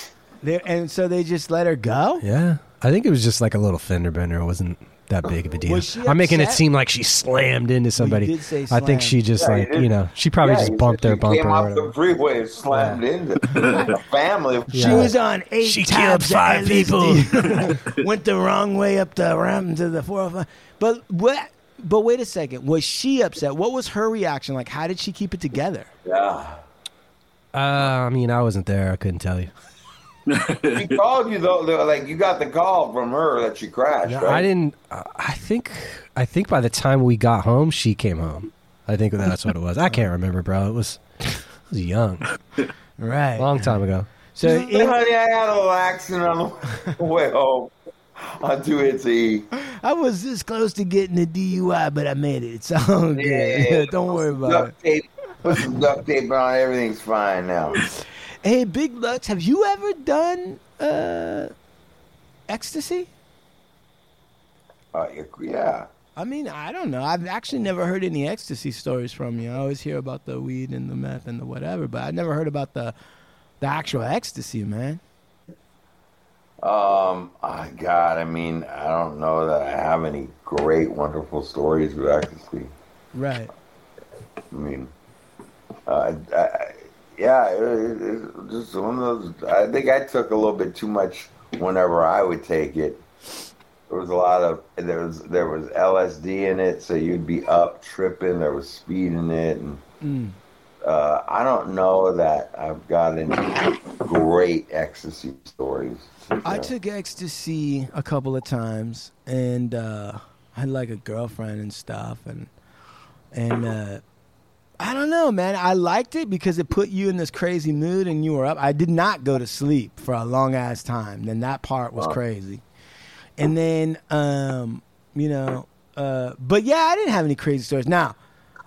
They, and so they just let her go. yeah I think it was just like a little fender bender. It wasn't that big of a deal. I'm making it upset? seem like she slammed into somebody. did say I think slammed. she just Yeah, like did. you know she probably Yeah, just he bumped said their she bumper. Came or off whatever. the freeway and slammed into the family. *laughs* She was on eight She tabs killed five of LSD. *laughs* *laughs* Went the wrong way up the ramp to the 405. But what? But wait a second. Was she upset? What was her reaction? Like, how did she keep it together? Yeah. Uh, I mean, I wasn't there. I couldn't tell you. She *laughs* called you though. though, Like you got the call from her that she crashed. No, right? I didn't. Uh, I think. I think by the time we got home, she came home. I think that's what it was. I can't remember, bro. It was. I was young, *laughs* Right. long time ago. So, Hey, in, honey, I had a little accident on the way *laughs* home on 280. I was this close to getting a DUI, but I made it. It's all good. Yeah. Don't worry about it. Duct tape. Put some duct tape on. Everything's fine now. Hey, Big Lucks, have you ever done uh, ecstasy? Uh, yeah. I mean, I don't know. I've actually never heard any ecstasy stories from you. I always hear about the weed and the meth and the whatever, but I never heard about the the actual ecstasy, man. Um, oh, God, I mean, I don't know that I have any great, wonderful stories with ecstasy. Right. I mean, uh, I, I, yeah, it, it, it's just one of those. I think I took a little bit too much whenever I would take it. There was a lot of there was there was LSD in it, so you'd be up tripping. There was speed in it, and Mm. uh, I don't know that I've got any great ecstasy stories. I took ecstasy a couple of times, and uh, I had like a girlfriend and stuff, and and uh, I don't know, man. I liked it because it put you in this crazy mood, and you were up. I did not go to sleep for a long ass time. Then that part was Wow. crazy, and then um, you know, uh, but yeah, I didn't have any crazy stories. Now,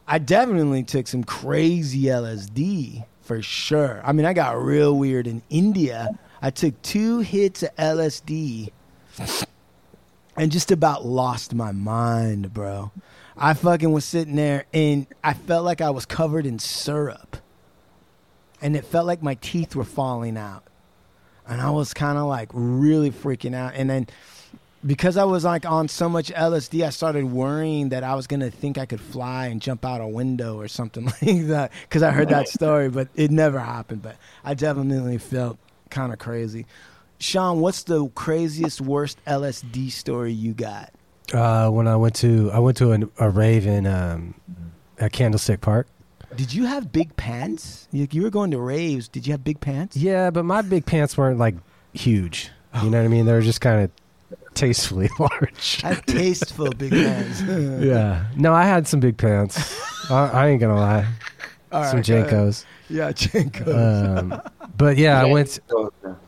I definitely took some crazy LSD for sure. I mean, I got real weird in India. I took two hits of LSD and just about lost my mind, bro. I fucking was sitting there and I felt like I was covered in syrup. And it felt like my teeth were falling out. And I was kind of like really freaking out. And then because I was like on so much LSD, I started worrying that I was gonna think I could fly and jump out a window or something *laughs* like that. Because I heard that story, but it never happened. But I definitely felt kind of crazy. Sean, what's the craziest, worst LSD story you got? Uh, when I went to I went to a, a rave in um, at Candlestick Park. Did you have big pants? You, you were going to raves. Did you have big pants? Yeah, but my big pants weren't like huge. You know what I mean? They were just kind of tastefully *laughs* large. I had tasteful big pants. *laughs* yeah. No, I had some big pants. I, I ain't gonna lie. *laughs* All some right. JNCOs. Yeah, JNCOs. Um, but yeah, I went.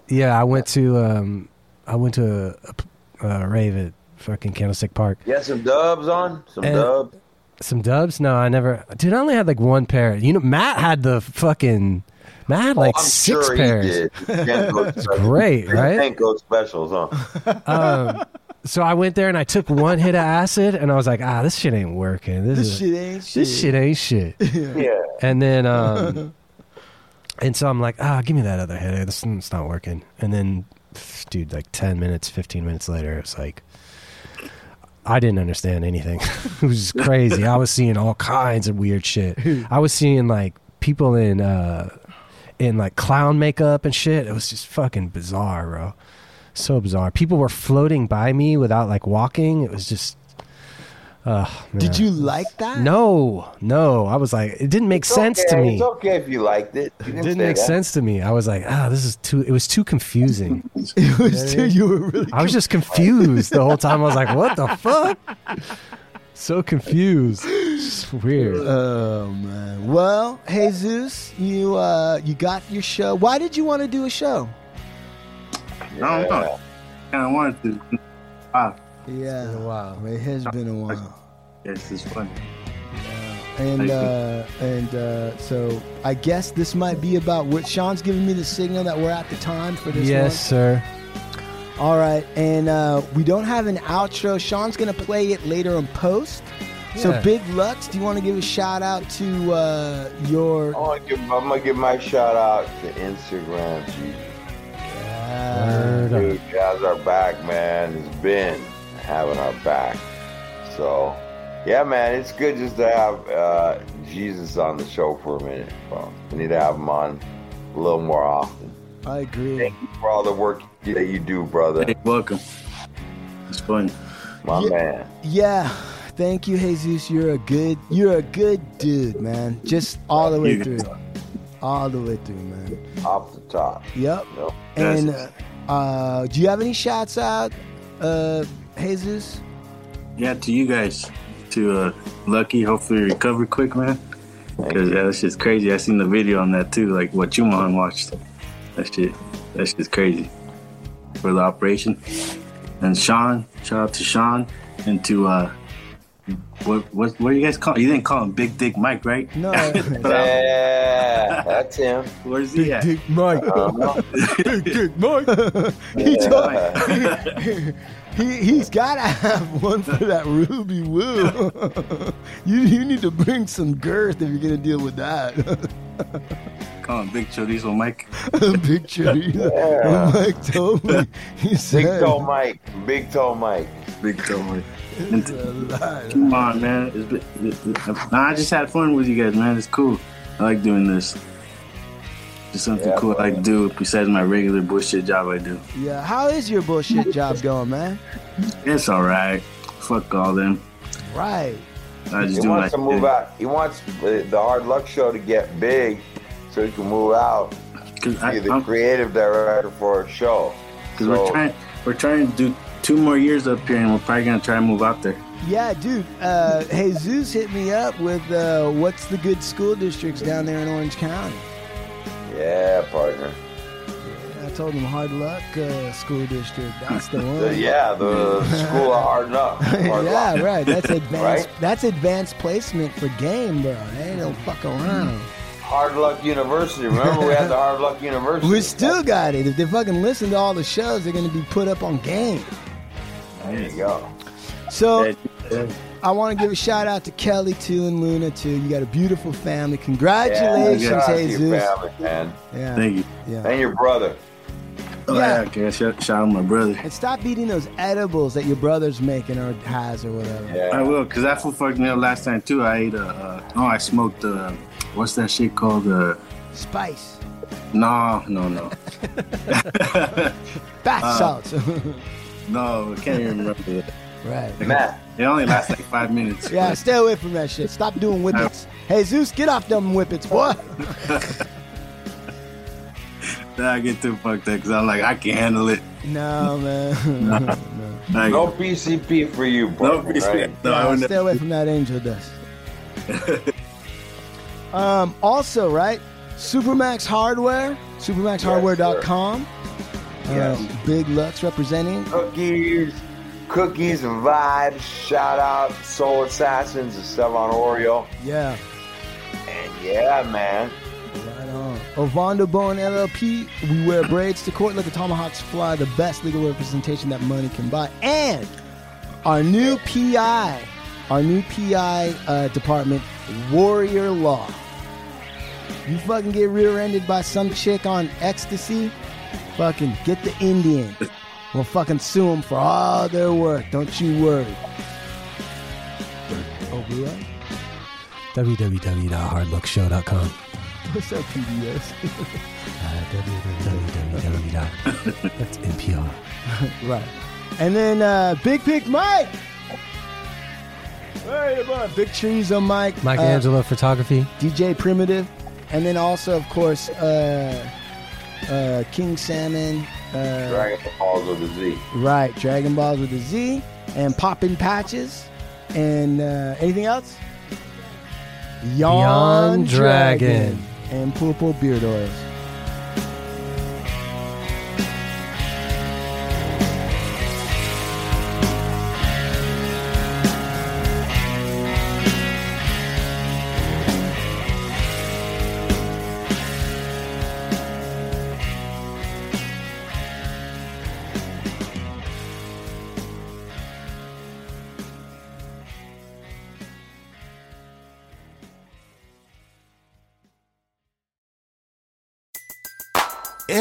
Yeah, I went to. Um, I went to a, a, a rave at fucking Candlestick Park. You had some dubs on? Some And- dubs? Some dubs? No, I never. Dude, I only had like one pair. You know, Matt had the fucking. Matt had like Oh, I'm six sure he pairs. did. *laughs* JNCO specials. great, right? JNCO specials, huh? um, so I went there and I took one hit of acid and I was like, ah, this shit ain't working. This, This is, shit ain't shit. This shit ain't shit. *laughs* Yeah. And then, um, *laughs* and so I'm like, ah, give me that other hit. This it's not working. And then, dude, like 10 minutes, 15 minutes later, it's like, I didn't understand anything. *laughs* it was crazy. I was seeing all kinds of weird shit. I was seeing like people in, uh, in like clown makeup and shit. It was just fucking bizarre, bro. So bizarre. People were floating by me without like walking. It was just. Uh, Did you like that? No, no. I was like, it didn't make It's sense to me. It's okay if you liked it. You It can didn't make that. sense to me. I was like, ah, this is too. It was too confusing. *laughs* It was too. You were really. I was just confused the whole time. I was like, what the fuck? So confused. It's weird. Oh man. Well, Jesus, you uh you got your show. Why did you want to do a show? I don't know. Kind of wanted to. Ah, Yeah. Wow. It has been a while. yes, it's fun. And uh and uh so I guess this might be about what Sean's giving me the signal that we're at the time for this Yes, sir. All right. And uh we don't have an outro. Sean's gonna play it later in post. So Big Lucks, do you want to give a shout out to uh your I wanna give- I'm gonna give my shout out to Instagram. Gee. Yeah, Word up. Dude, he has our back, man. He's been having our back. So, yeah, man, it's good just to have uh, Jesus on the show for a minute. Well, we need to have him on a little more often. I agree. Thank you for all the work that you do, brother. Hey, welcome. It's fun. My Yeah. man. Yeah. Thank you, Jesus. You're a good you're a good dude, man. Just all the way through. All the way through, man. Off the top. Yep. Yep. And uh, uh, do you have any shots out, uh, Jesus? Yeah, to you guys. To uh, Lucky, hopefully recover quick, man. Because yeah, that's just crazy. I seen the video on that too, like what you man watched. That shit, that's just crazy for the operation. And Sean, shout out to Sean and to uh, what what what do you guys call? You didn't call him Big Dick Mike, right? No. *laughs* Yeah, that's him. Where's he at? Dick Mike. Uh-huh. Dick Mike. *laughs* he, told, *laughs* he, he's got to have *laughs* one for that Ruby Woo. *laughs* you, you need to bring some girth if you're going to deal with that. *laughs* Come on, Big Chorizo Mike. Picture. Yeah. Mike told me. He Big toe Mike. Big toe Mike. Big toe Mike. T- Come on, man. It's been, it- it- nah, I just had fun with you guys, man. It's cool. I like doing this. Just something Yeah, cool I like to do besides my regular bullshit job I do. Yeah, how is your bullshit job going, man? It's all right. Fuck all them. Right. I just He do what I wants to move do. out. He wants the the Hard Luck Show to get big, so he can move out. 'Cause I- Be the I'm- creative director for a show. Cause we're trying, we're trying to do two more years up here, and we're probably gonna try and move out there. Yeah, dude. Uh, Jesus hit me up with uh, what's the good school districts down there in Orange County. Yeah, partner. I told him Hard Luck uh, School District. That's the *laughs* one. The- yeah, the School of Hard Luck. *laughs* Hard yeah, Luck. right. That's *laughs* advanced. Right? That's advanced placement for game, bro. They ain't no fuck around. Hard Luck University. Remember, we had the Hard Luck University. We still got it. If they fucking listen to all the shows, they're gonna be put up on game. There you go. So I want to give a shout out to Kelly too and Luna too. You got a beautiful family. Congratulations, yeah, shout out your family, man. Yeah. Thank you. Yeah. And your brother. Oh, Yeah. yeah. Okay, shout, shout out my brother. And stop eating those edibles that your brother's making or has or whatever. Yeah. I will, cause that fool fucked me up last time too. I ate a, uh, no, I smoked uh, what's that shit called? Uh, Spice. no, no, no, *laughs* *laughs* Bath Uh, salts. *laughs* no. I can't even remember it. Right. Matt. It only lasts like five *laughs* minutes. Yeah, but- stay away from that shit. Stop doing whippets. Hey Zeus, get off them whippets, boy. *laughs* Then I get too fucked up because I'm like, I can handle it. No, man. *laughs* I, No PCP for you, no, partner, right? no, I Yeah, would stay away from that angel dust. um, also, right? Supermax Hardware, supermaxhardware.com. Yes. Uh, Big Lucks representing. Cookies, cookies and vibes. Shout out Soul Assassins and Sevon Oreo. Yeah, And yeah, man. right on. Ovando Bone LLP. We wear braids to court. Let the tomahawks fly. The best legal representation that money can buy. And our new PI, our new PI uh, department, Warrior Law. You fucking get rear-ended by some chick on ecstasy, fucking get the Indian. We'll fucking sue them for all their work. Don't you worry. Oh, we are? www.hardluckshow.com. What's up, PBS? *laughs* Uh, www. That's NPR. *laughs* right. And then uh, Big Pick Mike. Hey, boy. Big Trees on Mike. Mike uh, Angelo Photography. DJ Primitive. And then also, of course, uh, uh, King Salmon. Uh, Dragon Balls with a Z. Right, Dragon Balls with a Z, and Poppin' Patches, and uh, anything else? Beyond Dragon. and Purple Beard Oils.